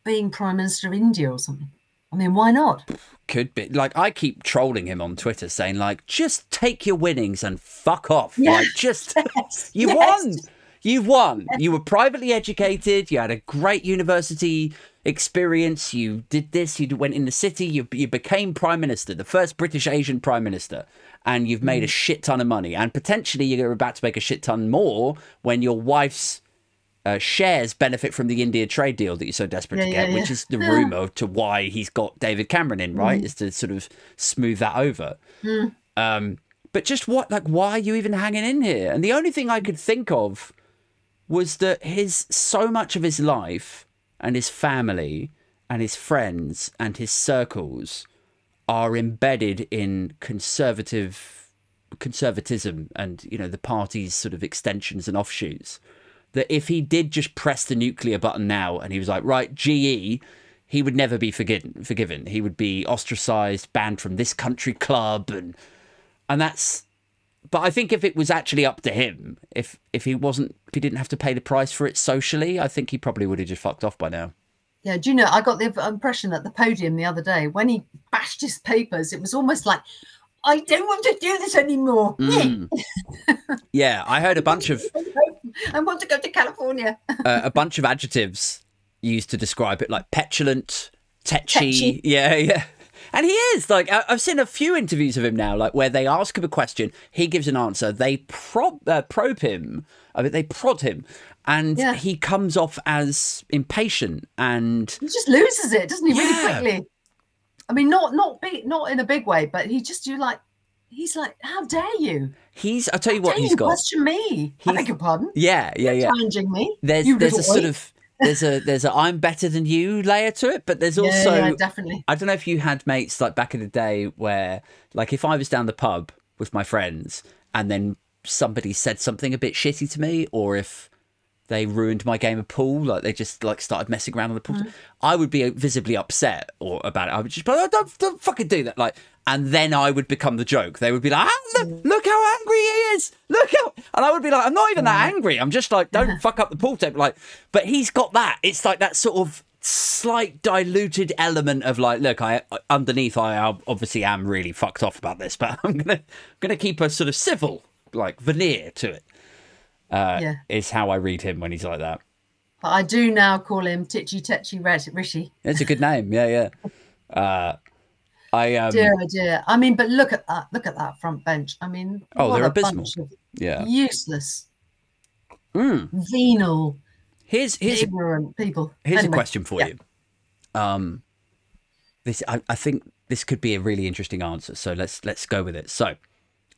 E: being prime minister of India or something. I mean, why not?
D: Could be like I keep trolling him on Twitter saying like just take your winnings and fuck off.
E: Yeah.
D: Like just
E: Yes,
D: you
E: yes.
D: won. You won. You were privately educated. You had a great university experience. You did this. You went in the city. You you became prime minister, the first British Asian prime minister, and you've made a mm. shit ton of money. And potentially you're about to make a shit ton more when your wife's uh, shares benefit from the India trade deal that you're so desperate to get,
E: yeah,
D: which
E: yeah.
D: is the rumor to why he's got David Cameron in, right? Is to sort of smooth that over. Um, but just what, like, why are you even hanging in here? And the only thing I could think of was that his so much of his life and his family and his friends and his circles are embedded in conservative conservatism and you know the party's sort of extensions and offshoots that if he did just press the nuclear button now and he was like right GE he would never be forgiven forgiven he would be ostracized banned from this country club and and that's but I think if it was actually up to him if if he wasn't if he didn't have to pay the price for it socially I think he probably would have just fucked off by now
E: Yeah, do you know? I got the impression at the podium the other day when he bashed his papers, it was almost like, I don't want to do this anymore.
D: Mm. yeah I heard a bunch of
E: I want to go to California.
D: uh, a bunch of adjectives used to describe it, like petulant, tetchy.
E: Tetchy.
D: Yeah, yeah. And he is like I- I've seen a few interviews of him now, like where they ask him a question, he gives an answer, they prob uh, probe him, I mean, they prod him, and
E: Yeah.
D: he comes off as impatient and
E: He just loses it, doesn't he?
D: Yeah.
E: Really quickly. I mean, not not big, not in a big way, but he just you like, he's like, how dare you?
D: he's. I'll tell you
E: How
D: what he's
E: you
D: got.
E: question me? I
D: He's-
E: beg your pardon.
D: Yeah, yeah, yeah.
E: Challenging me.
D: There's there's a
E: little
D: sort of there's a there's a I'm better than you layer to it, but there's also
E: yeah, definitely.
D: I don't know if you had mates like back in the day where, like, if I was down the pub with my friends and then somebody said something a bit shitty to me, or if they ruined my game of pool, like they just like started messing around on the pool,
E: Mm.
D: I would be visibly upset or about it. I would just be like, oh, don't, don't fucking do that, like, and then I would become the joke. They would be like, ah,
E: Mm.
D: look, look how angry he is, look how, and I would be like, I'm not even that angry. I'm just like, don't fuck up the pool table, like, but he's got that. It's like that sort of slight diluted element of like look i underneath i obviously am really fucked off about this but i'm gonna gonna keep a sort of civil like veneer to it uh
E: Yeah.
D: is how i read him when he's like that
E: But I do now call him Titchy Tetchy Red Rishi.
D: it's a good name yeah yeah uh i um
E: Dear, oh dear. I mean, but look at that. Look at that front bench. I mean,
D: Oh, they're
E: a
D: abysmal.
E: bunch of
D: yeah
E: Useless,
D: Mm.
E: venal,
D: here's here's a
E: ignorant people.
D: Here's
E: Anyway,
D: a question for
E: yeah.
D: you. Um, this I, I think this could be a really interesting answer. So let's let's go with it. So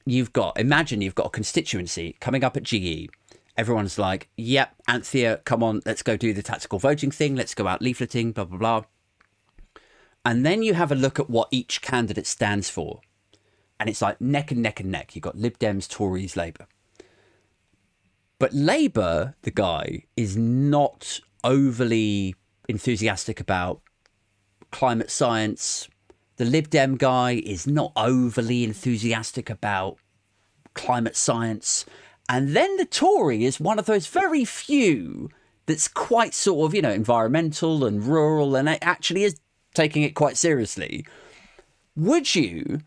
D: you've got imagine you've got a constituency coming up at GE. Everyone's like, "Yep, Anthea, come on, let's go do the tactical voting thing. Let's go out leafleting, blah blah blah." And then you have a look at what each candidate stands for, and it's like neck and neck and neck. You've got Lib Dems, Tories, Labour. But Labour, the guy, is not overly enthusiastic about climate science. The Lib Dem guy is not overly enthusiastic about climate science. And then the Tory is one of those very few that's quite sort of, you know, environmental and rural and actually is taking it quite seriously. Would you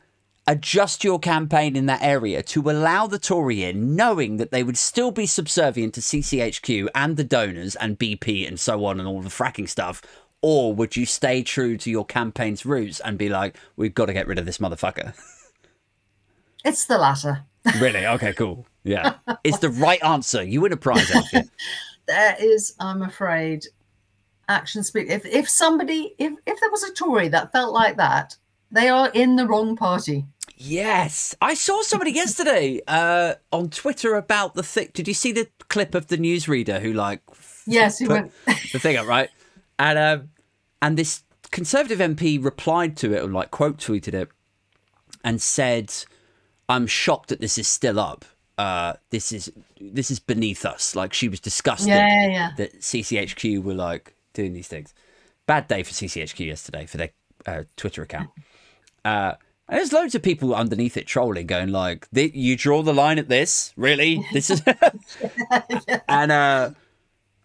D: adjust your campaign in that area to allow the Tory in, knowing that they would still be subservient to CCHQ and the donors and BP and so on and all the fracking stuff? Or would you stay true to your campaign's roots and be like, we've got to get rid of this motherfucker?
E: It's the latter.
D: really? Okay, cool. Yeah. It's the right answer. You win a prize, Alfie.
E: There is, I'm afraid, action speak. If if somebody, if if there was a Tory that felt like that, they are in the wrong party.
D: Yes, I saw somebody yesterday uh, on Twitter about the thing. Did you see the clip of the newsreader who like
E: Yes, he went.
D: the thing up right? And um, and this Conservative MP replied to it or like quote tweeted it and said, "I'm shocked that this is still up. Uh, this is this is beneath us." Like she was disgusted
E: Yeah, yeah, yeah.
D: that CCHQ were like doing these things. Bad day for CCHQ yesterday for their uh, Twitter account. Uh, and there's loads of people underneath it trolling, going like, "You draw the line at this, really? This is," and uh,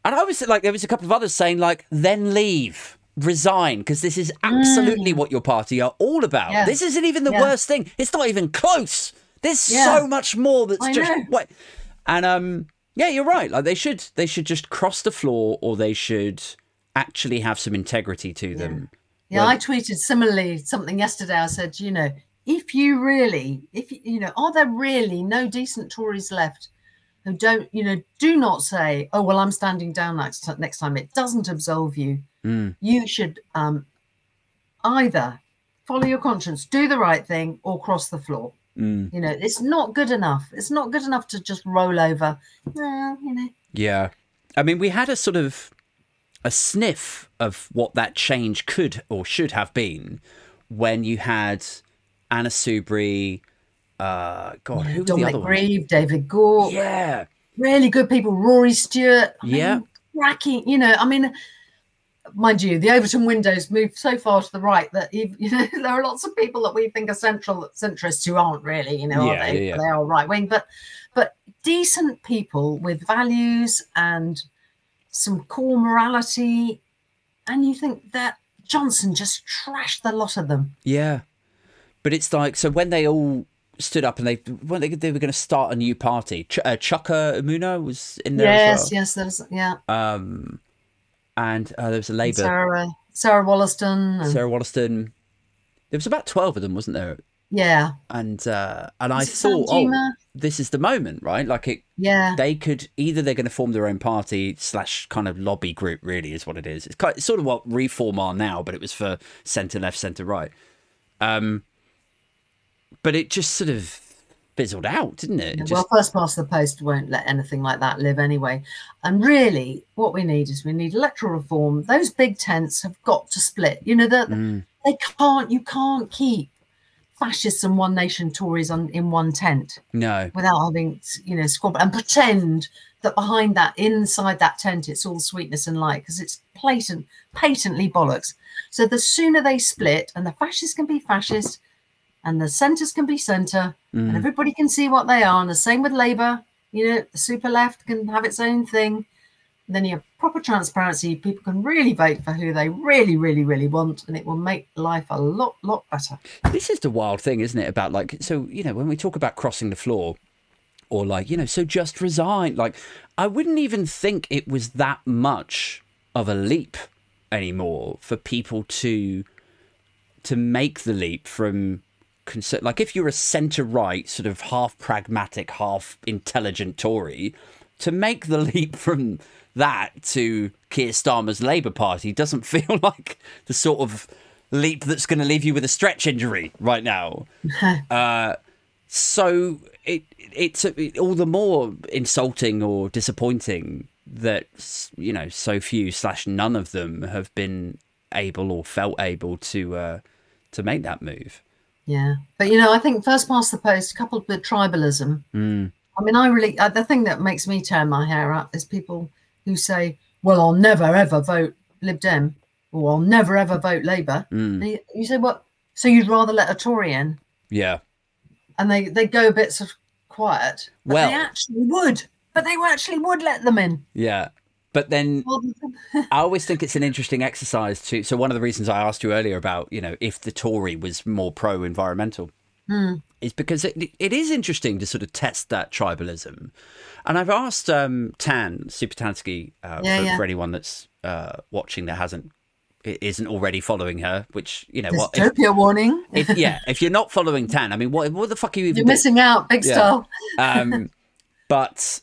D: and I was like, there was a couple of others saying like, "Then leave." Resign because this is absolutely what your party are all about.
E: Mm. Yeah.
D: This isn't even the
E: Yeah.
D: worst thing. It's not even close. There's
E: Yeah.
D: so much more that's
E: I
D: just what. And um, yeah, you're right. Like they should, they should just cross the floor, or they should actually have some integrity to them.
E: Yeah, I tweeted similarly something yesterday. I said, you know, if you really, if you, you know, are there really no decent Tories left who don't, you know, do not say, oh, well, I'm standing down next, next time. It doesn't absolve you.
D: Mm.
E: You should um, either follow your conscience, do the right thing, or cross the floor.
D: Mm.
E: You know, it's not good enough. It's not good enough to just roll over. Well, you know,
D: Yeah, I mean, we had a sort of a sniff of what that change could or should have been when you had Anna Soubry, Uh, God, who were the other?
E: Grieve, David Gauke,
D: Yeah,
E: really good people. Rory Stewart, I
D: Yeah.
E: mean, cracking. You know, I mean, mind you, the Overton windows moved so far to the right that you know there are lots of people that we think are central centrists who aren't really. You know,
D: Yeah,
E: are they?
D: yeah, yeah.
E: They are right wing, but but decent people with values and some core morality, and you think that Johnson just trashed the lot of them.
D: yeah. But it's like so when they all stood up and they when they they were going to start a new party. Ch- uh, was in there
E: yes,
D: well.
E: yes, there's yeah.
D: Um, and uh, there was a Labour
E: Sarah Sarah Wollaston. And,
D: Sarah Wollaston. There was about twelve of them, wasn't there?
E: yeah.
D: And uh, and I
E: Was Sam
D: thought, oh? This is the moment, right? Like it,
E: Yeah.
D: they could either they're going to form their own party slash kind of lobby group. Really, is what it is. It's, kind it's sort of what Reform are now, but it was for centre left, centre right. Um, but it just sort of fizzled out, didn't it? It
E: well, first past the post won't let anything like that live anyway. And really, what we need is we need electoral reform. Those big tents have got to split. You know that
D: Mm.
E: they can't. You can't keep fascists and one nation Tories on in one tent
D: no,
E: without having you know squabble and pretend that behind that inside that tent it's all sweetness and light because it's blatant patently bollocks. So the sooner they split and the fascists can be fascist and the centres can be centre
D: Mm.
E: and everybody can see what they are and the same with labour. You know the super left can have its own thing then you have proper transparency people can really vote for who they really really really want and it will make life a lot lot better
D: this is the wild thing, isn't it? About like, so you know, when we talk about crossing the floor, or like, you know, so just resign. Like, I wouldn't even think it was that much of a leap anymore for people to to make the leap from conser- like if you're a centre right sort of half pragmatic half intelligent tory to make the leap from that to Keir Starmer's Labour Party doesn't feel like the sort of leap that's going to leave you with a stretch injury right now uh, so it it's it, all the more insulting or disappointing that you know so few slash none of them have been able or felt able to uh, to make that move.
E: Yeah, but you know, I think first past the post coupled with tribalism.
D: Mm.
E: I mean, I really uh, the thing that makes me turn my hair up is people who say, "Well, I'll never ever vote Lib Dem," or "I'll never ever vote Labour."
D: Mm.
E: You, you say, "What?" So you'd rather let a Tory in,
D: Yeah,
E: and they they go a bit sort of quiet.
D: Well-
E: they actually would. But they actually would let them in.
D: yeah. But then I always think it's an interesting exercise to. So one of the reasons I asked you earlier about you know if the Tory was more pro environmental
E: Hmm.
D: is because it it is interesting to sort of test that tribalism, and I've asked um, Tan Supertansky uh,
E: Yeah,
D: for,
E: yeah.
D: for anyone that's uh, watching that hasn't isn't already following her, which you know what. If,
E: dystopia warning.
D: if, yeah, if you're not following Tan, I mean, what what the fuck are you even
E: You're
D: doing?
E: missing out, big
D: Yeah.
E: style.
D: Um, but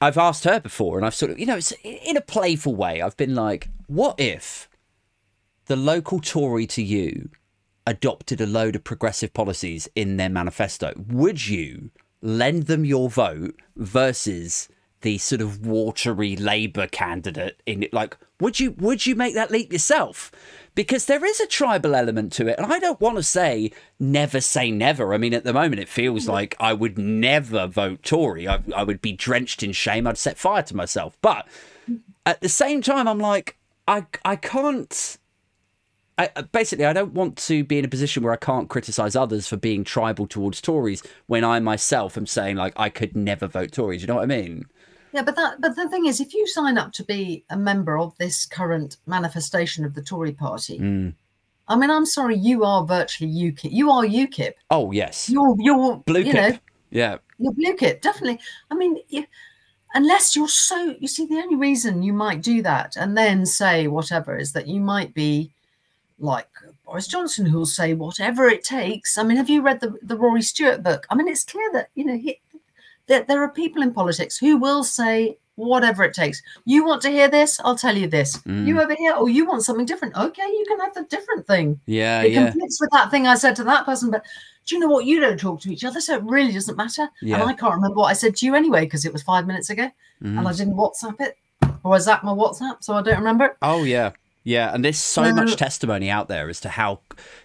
D: I've asked her before, and I've sort of, you know, it's in a playful way. I've been like, what if the local Tory to you adopted a load of progressive policies in their manifesto? Would you lend them your vote versus the sort of watery Labour candidate in it? Like, would you would you make that leap yourself? Because there is a tribal element to it, and I don't want to say never say never. I mean, at the moment, it feels mm. like I would never vote Tory. I, I would be drenched in shame. I'd set fire to myself. But mm. at the same time, I'm like, I I can't. I, uh, basically, I don't want to be in a position where I can't criticize others for being tribal towards Tories when I myself am saying like I could never vote Tories. You know what I mean?
E: Yeah, but that but the thing is, if you sign up to be a member of this current manifestation of the Tory party,
D: Mm.
E: I mean, I'm sorry, you are virtually UKIP. You are UKIP.
D: Oh yes,
E: You're you're
D: blue
E: you know,
D: yeah,
E: you're blue kip, definitely. I mean, you, unless you're so you see, the only reason you might do that and then say whatever is that you might be like Boris Johnson, who'll say whatever it takes. I mean, have you read the the Rory Stewart book? I mean, it's clear that you know he, that there are people in politics who will say whatever it takes. You want to hear this? I'll tell you this.
D: Mm.
E: You over here, or you want something different? Okay, you can have the different thing
D: yeah,
E: it
D: yeah.
E: conflicts with that thing I said to that person. But do you know what? You don't talk to each other, so it really doesn't matter.
D: Yeah.
E: And I can't remember what I said to you anyway because it was five minutes ago, and I
D: Mhm.
E: didn't WhatsApp it, or I zapped my WhatsApp, so I don't remember. it.
D: Oh yeah, yeah. And there's so
E: No.
D: much testimony out there as to how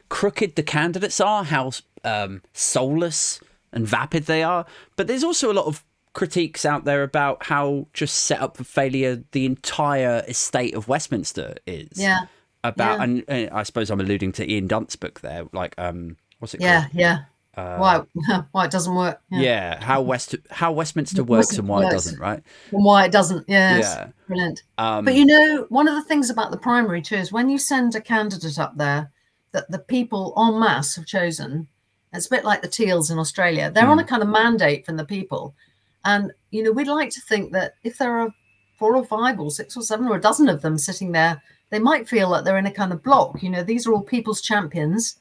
D: crooked the candidates are, how um, soulless and vapid they are. But there's also a lot of critiques out there about how just set up for failure the entire estate of Westminster is.
E: Yeah.
D: About
E: Yeah.
D: and, and I suppose I'm alluding to Ian Dunt's book there, like um, what's it called?
E: Yeah,
D: called?
E: yeah. Why? Why it doesn't work?
D: Uh, Yeah, how West how Westminster works and why it doesn't, right?
E: And why it doesn't? Yes.
D: Yeah.
E: Brilliant.
D: Um,
E: But you know, one of the things about the primary too is when you send a candidate up there that the people en masse have chosen, it's a bit like the Teals in Australia. They're on a kind of mandate from the people. And, you know, we'd like to think that if there are four or five or six or seven or a dozen of them sitting there, they might feel that they're in a kind of block. You know, these are all people's champions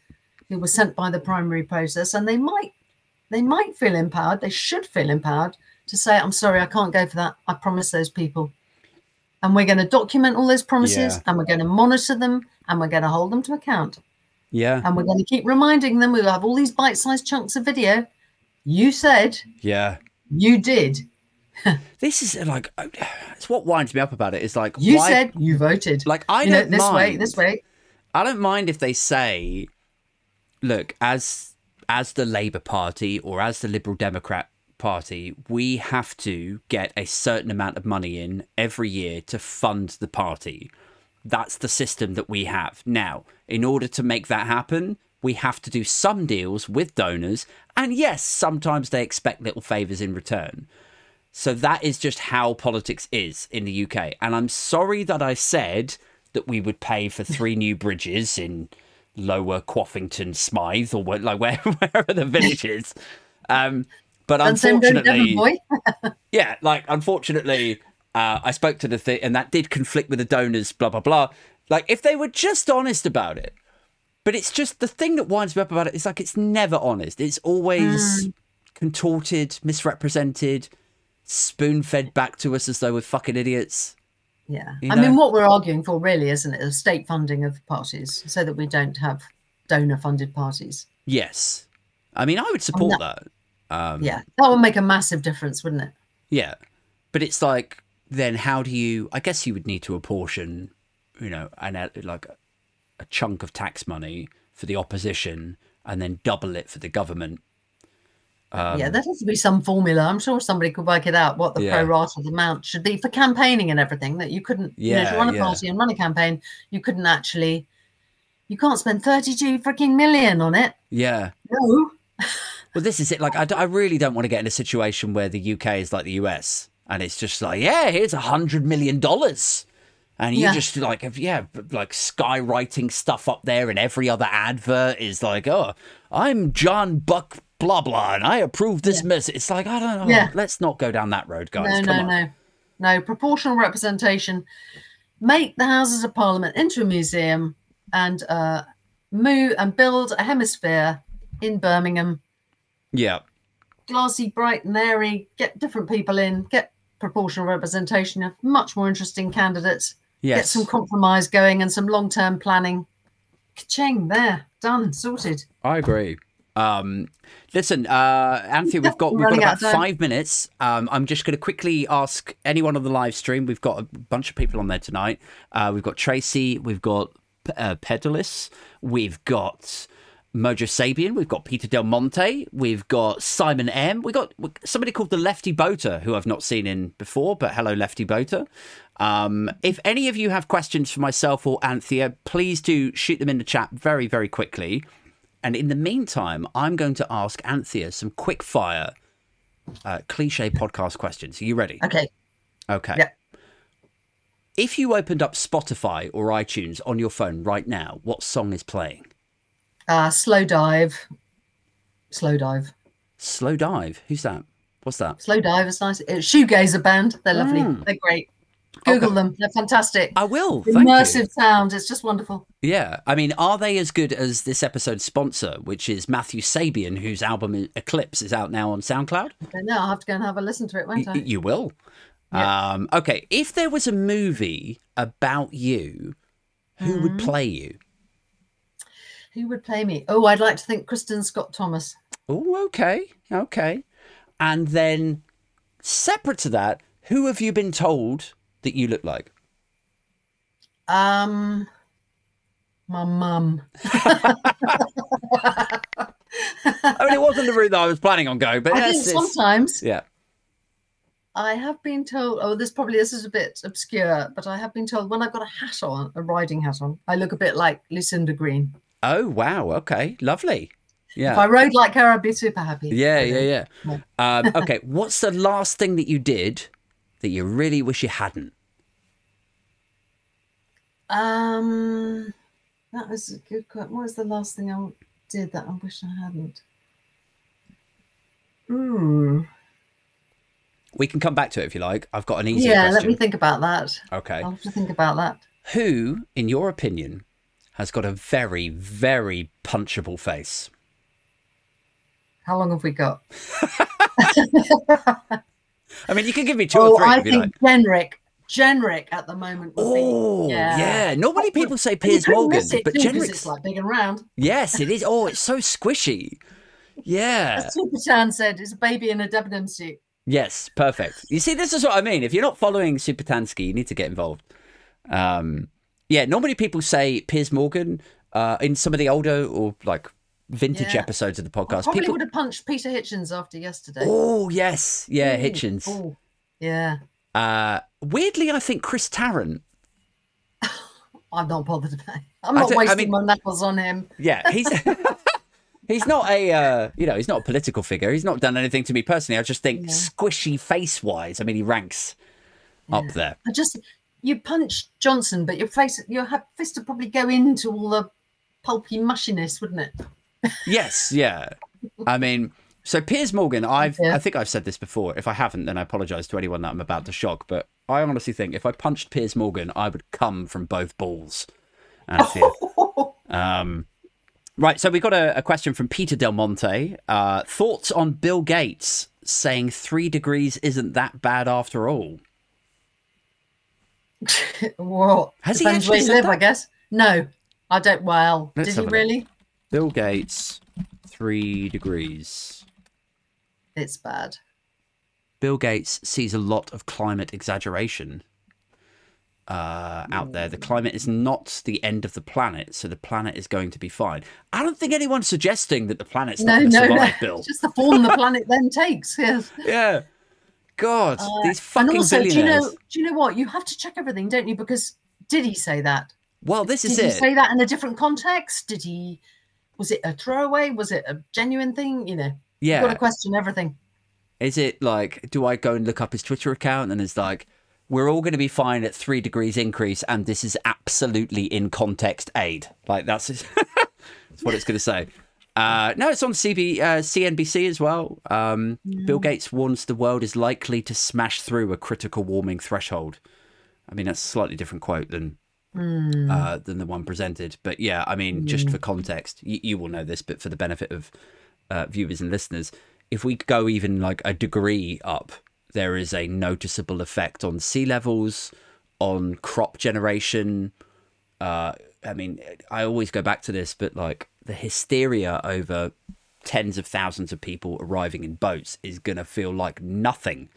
E: who were sent by the primary process, and they might they might feel empowered, they should feel empowered to say, I'm sorry, I can't go for that. I promised those people. And we're going to document all those promises
D: Yeah.
E: and we're going to monitor them and we're going to hold them to account.
D: yeah,
E: And we're going to keep reminding them we'll have all these bite sized chunks of video. You said,
D: yeah.
E: you did.
D: This is like it's what winds me up about it. Is like
E: You
D: why,
E: said you voted.
D: like I
E: you know,
D: don't
E: this
D: mind.
E: way, this way.
D: I don't mind if they say, look, as as the Labour Party or as the Liberal Democrat Party, we have to get a certain amount of money in every year to fund the party. That's the system that we have. Now, in order to make that happen, we have to do some deals with donors. And yes, sometimes they expect little favours in return. So that is just how politics is in the UK. And I'm sorry that I said that we would pay for three new bridges in Lower Quaffington, Smythe, or where, like where, wherever the village is. Um, but unfortunately, yeah, like unfortunately, uh, I spoke to the thing, and that did conflict with the donors. Blah blah blah. Like if they were just honest about it, but it's just the thing that winds me up about it is like it's never honest. It's always
E: Mm.
D: contorted, misrepresented, spoon fed back to us as though we're fucking idiots.
E: Yeah.
D: You
E: I mean, what we're arguing for really, isn't it, is state funding of parties so that we don't have donor funded parties.
D: Yes, I mean I would support that. Um,
E: Yeah. That would make a massive difference, wouldn't it?
D: Yeah. But it's like, then how do you, I guess you would need to apportion, you know, an, like a, a chunk of tax money for the opposition and then double it for the government. Um,
E: yeah, there has to be some formula. I'm sure somebody could work it out what the
D: Yeah.
E: pro rata amount should be for campaigning and everything. That you couldn't, yeah, you know,
D: Yeah,
E: to run a
D: yeah.
E: party and run a campaign, you couldn't actually, you can't spend 32 freaking million on it.
D: Yeah.
E: No.
D: Well, this is it. Like, I really don't want to get in a situation where the UK is like the US and it's just like, yeah, here's a hundred million dollars. And you
E: Yeah.
D: just like, have- yeah, like skywriting stuff up there, and every other advert is like, oh, I'm John Buck, blah, blah, and I approve this message. It's like, I don't know.
E: Yeah.
D: Let's not go down that road, guys.
E: no,
D: Come
E: no,
D: on.
E: no. No, proportional representation. Make the Houses of Parliament into a museum and uh, move and build a hemisphere in Birmingham.
D: Yeah.
E: Glassy, bright, and airy. Get different people in. Get proportional representation of much more interesting candidates.
D: Yes.
E: Get some compromise going and some long-term planning. Ka-ching, there, done, sorted.
D: I agree. Um, listen, uh, Anthony, we've got we've got about
E: out of time.
D: five minutes. Um, I'm just going to quickly ask anyone on the live stream. We've got a bunch of people on there tonight. Uh, we've got Tracy, we've got uh, Pedalis, we've got Mojo Sabian, we've got Peter Del Monte, we've got Simon M, we've got somebody called the Lefty Boater, who I've not seen in before, but hello, Lefty Boater. Um, if any of you have questions for myself or Anthea, please do shoot them in the chat very, very quickly. And in the meantime, I'm going to ask Anthea some quick fire uh, cliche podcast questions. Are you ready?
E: Okay,
D: Okay.
E: Yeah.
D: If you opened up Spotify or iTunes on your phone right now, what song is playing?
E: uh, Slowdive. Slow dive.
D: Slowdive. Who's that? What's that?
E: Slow dive is nice. It's Shoegazer band. They're lovely.
D: Mm.
E: They're great. Google
D: Okay.
E: them. They're fantastic.
D: I will.
E: Immersive sound. It's just wonderful.
D: Yeah. I mean, are they as good as this episode's sponsor, which is Matthew Sabian, whose album Eclipse is out now on SoundCloud?
E: Know. I'll have to go and have a listen to it, won't I?
D: Y- you will.
E: Yeah.
D: Um, okay. If there was a movie about you, who
E: Mm-hmm.
D: would play you?
E: Who would play me? Oh, I'd like to think Kristin Scott Thomas.
D: Oh, okay. Okay. And then, separate to that, who have you been told that you look like?
E: Um, my mum.
D: I mean, it wasn't the route that I was planning on going, but
E: I
D: yes,
E: think sometimes
D: yeah.
E: I have been told. Oh, this probably this is a bit obscure, but I have been told when I've got a hat on, a riding hat on, I look a bit like Lucinda Green.
D: Oh wow. Okay. Lovely. Yeah.
E: If
D: Yeah.
E: I rode like her, I'd be super happy.
D: Yeah.
E: I
D: Yeah. Yeah. Um, okay. What's the last thing that you did that you really wish you hadn't?
E: Um, that was a good question. What was the last thing I did that I wish I hadn't? Ooh.
D: We can come back to it if you like. I've got an easy question.
E: Yeah, let me think about that.
D: Okay.
E: I'll have to think about that.
D: Who, in your opinion, has got a very, very punchable face?
E: How long have we got?
D: I mean, you can give me two
E: oh,
D: or three
E: I think
D: like.
E: Jenrick. Jenrick at the moment would
D: Oh,
E: be.
D: yeah. Normally people say Piers Morgan,
E: it
D: but Jenrick's
E: it's like big and round.
D: yes, it is. Oh, it's so squishy. Yeah.
E: As Super Chan said, it's a baby in a Debenham suit.
D: Yes, perfect. You see, this is what I mean. If you're not following Super Tansky, you need to get involved. Um, yeah, normally people say Piers Morgan uh, in some of the older or like vintage
E: Yeah.
D: episodes of the
E: I
D: podcast.
E: probably
D: People.
E: would have punched Peter Hitchens after yesterday.
D: Oh yes, yeah,
E: Ooh,
D: Hitchens.
E: ooh, Yeah.
D: Uh, weirdly, I think Chris Tarrant.
E: I'm not bothered about it. I'm not
D: don't- I
E: wasting
D: mean-
E: my knuckles on him.
D: Yeah, he's he's not a uh, you know he's not a political figure. He's not done anything to me personally. I just think
E: Yeah.
D: squishy face wise. I mean, he ranks up there.
E: I just you punch Johnson, but your face, your fist would probably go into all the pulpy mushiness, wouldn't it?
D: Yes, yeah. I mean, so Piers Morgan, I've
E: Yeah.
D: I think I've said this before. If I haven't, then I apologise to anyone that I'm about to shock. But I honestly think if I punched Piers Morgan, I would come from both balls. Um, right. So we got a, a question from Peter Del Monte. Uh, thoughts on Bill Gates saying three degrees isn't that bad after all?
E: Well,
D: Has he actually
E: where you
D: said
E: live,
D: that?
E: I guess. No, I don't. Well,
D: Let's
E: did he
D: really? look. Bill Gates, three degrees.
E: It's bad.
D: Bill Gates sees a lot of climate exaggeration uh, out there. The climate is not the end of the planet, so the planet is going to be fine. I don't think anyone's suggesting that the planet's not
E: No,
D: going to
E: no, no.
D: Bill.
E: Just the form the planet then takes. Yes.
D: Yeah. God,
E: Uh,
D: these
E: and
D: fucking
E: also, do you know? Do you know what? You have to check everything, don't you? Because did he say that?
D: Well, this is it.
E: Did he say that in a different context? Did he? Was it a throwaway? Was it a genuine thing? You know, you've got
D: yeah.
E: to question everything.
D: Is it like, do I go and look up his Twitter account and it's like, we're all going to be fine at three degrees increase, and this is absolutely in context aid. Like that's that's what it's going to say. Uh, no, it's on CB, uh, CNBC as well. Um, Bill Gates warns the world is likely to smash through a critical warming threshold. I mean, that's a slightly different quote than uh, than the one presented. But yeah, I mean, just for context, you, you will know this, but for the benefit of uh, viewers and listeners, if we go even like a degree up, there is a noticeable effect on sea levels, on crop generation. Uh, I mean, I always go back to this, but like the hysteria over tens of thousands of people arriving in boats is going to feel like nothing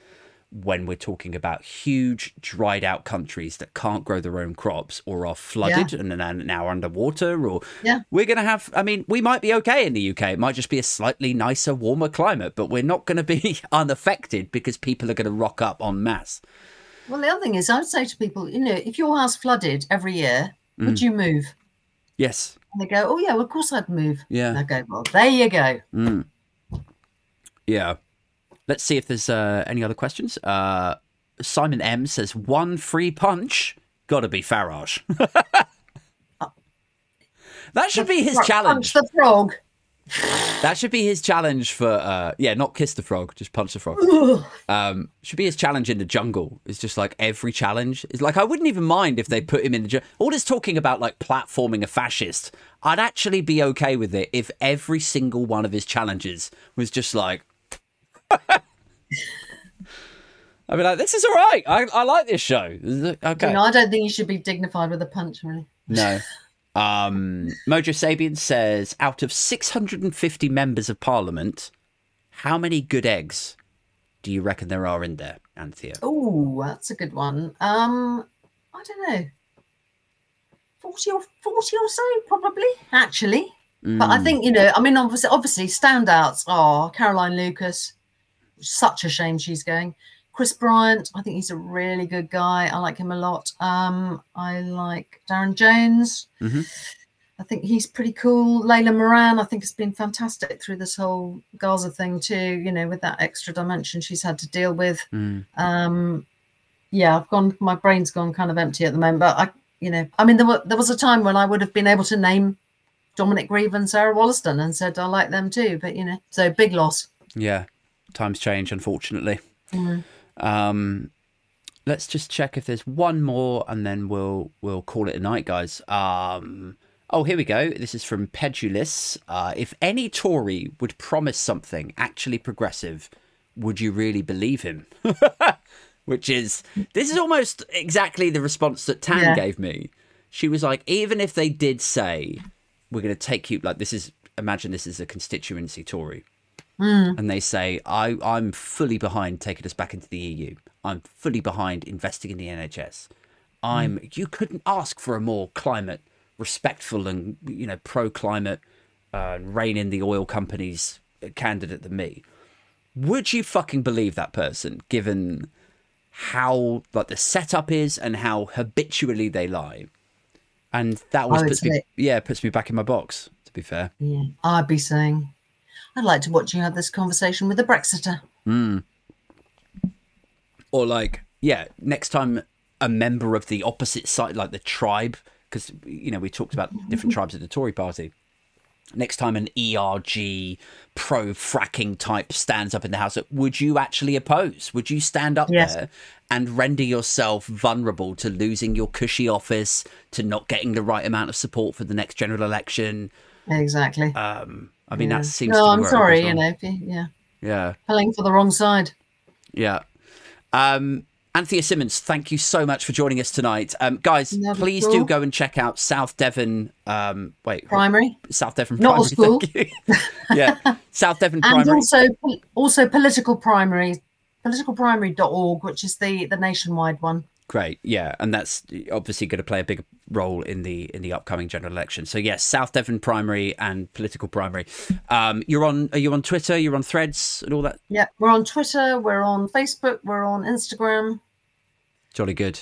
D: when we're talking about huge dried out countries that can't grow their own crops or are flooded and are now underwater or
E: Yeah.
D: we're going to have i mean we might be okay in the uk it might just be a slightly nicer warmer climate but we're not going to be unaffected because people are going to rock up en masse
E: Well, the other thing is, I would say to people, you know, if your house flooded every year,
D: Mm.
E: would you move?
D: yes
E: And they go, oh yeah, well, of course I'd move.
D: Yeah.
E: And I go, well, there you go.
D: yeah let's see if there's uh, any other questions uh, simon m says one free punch gotta be farage that should be his challenge
E: Punch the frog.
D: That should be his challenge for uh yeah, not kiss the frog, just punch the frog. Um should be his challenge in the jungle. It's just like every challenge. It's like I wouldn't even mind if they put him in the jungle. All this talking about like platforming a fascist. I'd actually be okay with it if every single one of his challenges was just like I'd be like, this is all right. I, I like this show. This Okay.
E: You know, I don't think you should be dignified with a punch, really.
D: No. Um, Mojo Sabian says out of 650 members of parliament, how many good eggs do you reckon there are in there, Anthea?
E: Oh, that's a good one. Um, I don't know. 40 or 40 or so, probably, actually. But I think you know, I mean, obviously, obviously, standouts are Caroline Lucas. Such a shame she's going. Chris Bryant, I think he's a really good guy. I like him a lot. Um, I like Darren Jones.
D: Mhm.
E: I think he's pretty cool. Layla Moran, I think, has been fantastic through this whole Gaza thing too. You know, with that extra dimension she's had to deal with.
D: Mm.
E: Um, yeah, I've gone. My brain's gone kind of empty at the moment. But I, you know, I mean, there, were, there was a time when I would have been able to name Dominic Grieve and Sarah Wollaston and said I like them too. But you know, so big loss.
D: Yeah, times change, unfortunately.
E: Mm.
D: Um, let's just check if there's one more, and then we'll we'll call it a night, guys. Um, oh, here we go. This is from Pedulis. Uh, if any Tory would promise something actually progressive, would you really believe him? Which is this is almost exactly the response that Tan
E: Yeah.
D: gave me. She was like, even if they did say we're going to take you like this is imagine this is a constituency Tory Mm. and they say, I, I'm fully behind taking us back into the EU. I'm fully behind investing in the NHS. I'm mm. you couldn't ask for a more climate respectful and you know pro climate uh, rein in the oil companies uh, candidate than me. Would you fucking believe that person given how like the setup is and how habitually they lie? And that
E: was
D: puts me yeah, puts me back in my box, to be fair.
E: Yeah, I'd be saying, I'd like to watch you have this conversation with a Brexiter.
D: or like yeah next time a member of the opposite side like the tribe because you know we talked about different tribes of the tory party next time an erg pro fracking type stands up in the house would you actually oppose would you stand up
E: Yes.
D: there and render yourself vulnerable to losing your cushy office to not getting the right amount of support for the next general election
E: Exactly.
D: um i mean
E: Yeah.
D: that seems
E: No,
D: to be
E: I'm
D: where
E: sorry. You know, yeah,
D: yeah
E: playing for the wrong side.
D: Yeah. Um, Anthea Simmons, thank you so much for joining us tonight. Um, guys,
E: Never
D: please
E: cool.
D: do go and check out South Devon. Um, wait,
E: Primary.
D: South Devon
E: Not a
D: Primary. Thank you. yeah, South Devon
E: and
D: Primary.
E: also also political primary politicalprimary.org which is the the nationwide one
D: Great, yeah, and that's obviously going to play a big role in the in the upcoming general election. So yes, South Devon Primary and political primary. Um, you're on. Are you on Twitter? You're on Threads and all that.
E: yeah we're on twitter we're on facebook we're on instagram
D: Jolly good.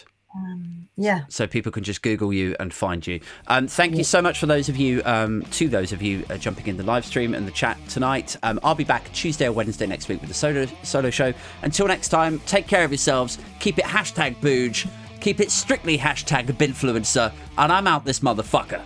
E: Yeah
D: so people can just Google you and find you. Um, thank you so much for those of you, um, to those of you uh, jumping in the live stream and the chat tonight. Um, I'll be back Tuesday or Wednesday next week with the solo solo show. Until next time, take care of yourselves. Keep it hashtag booge. Keep it strictly hashtag binfluencer. And I'm out this motherfucker.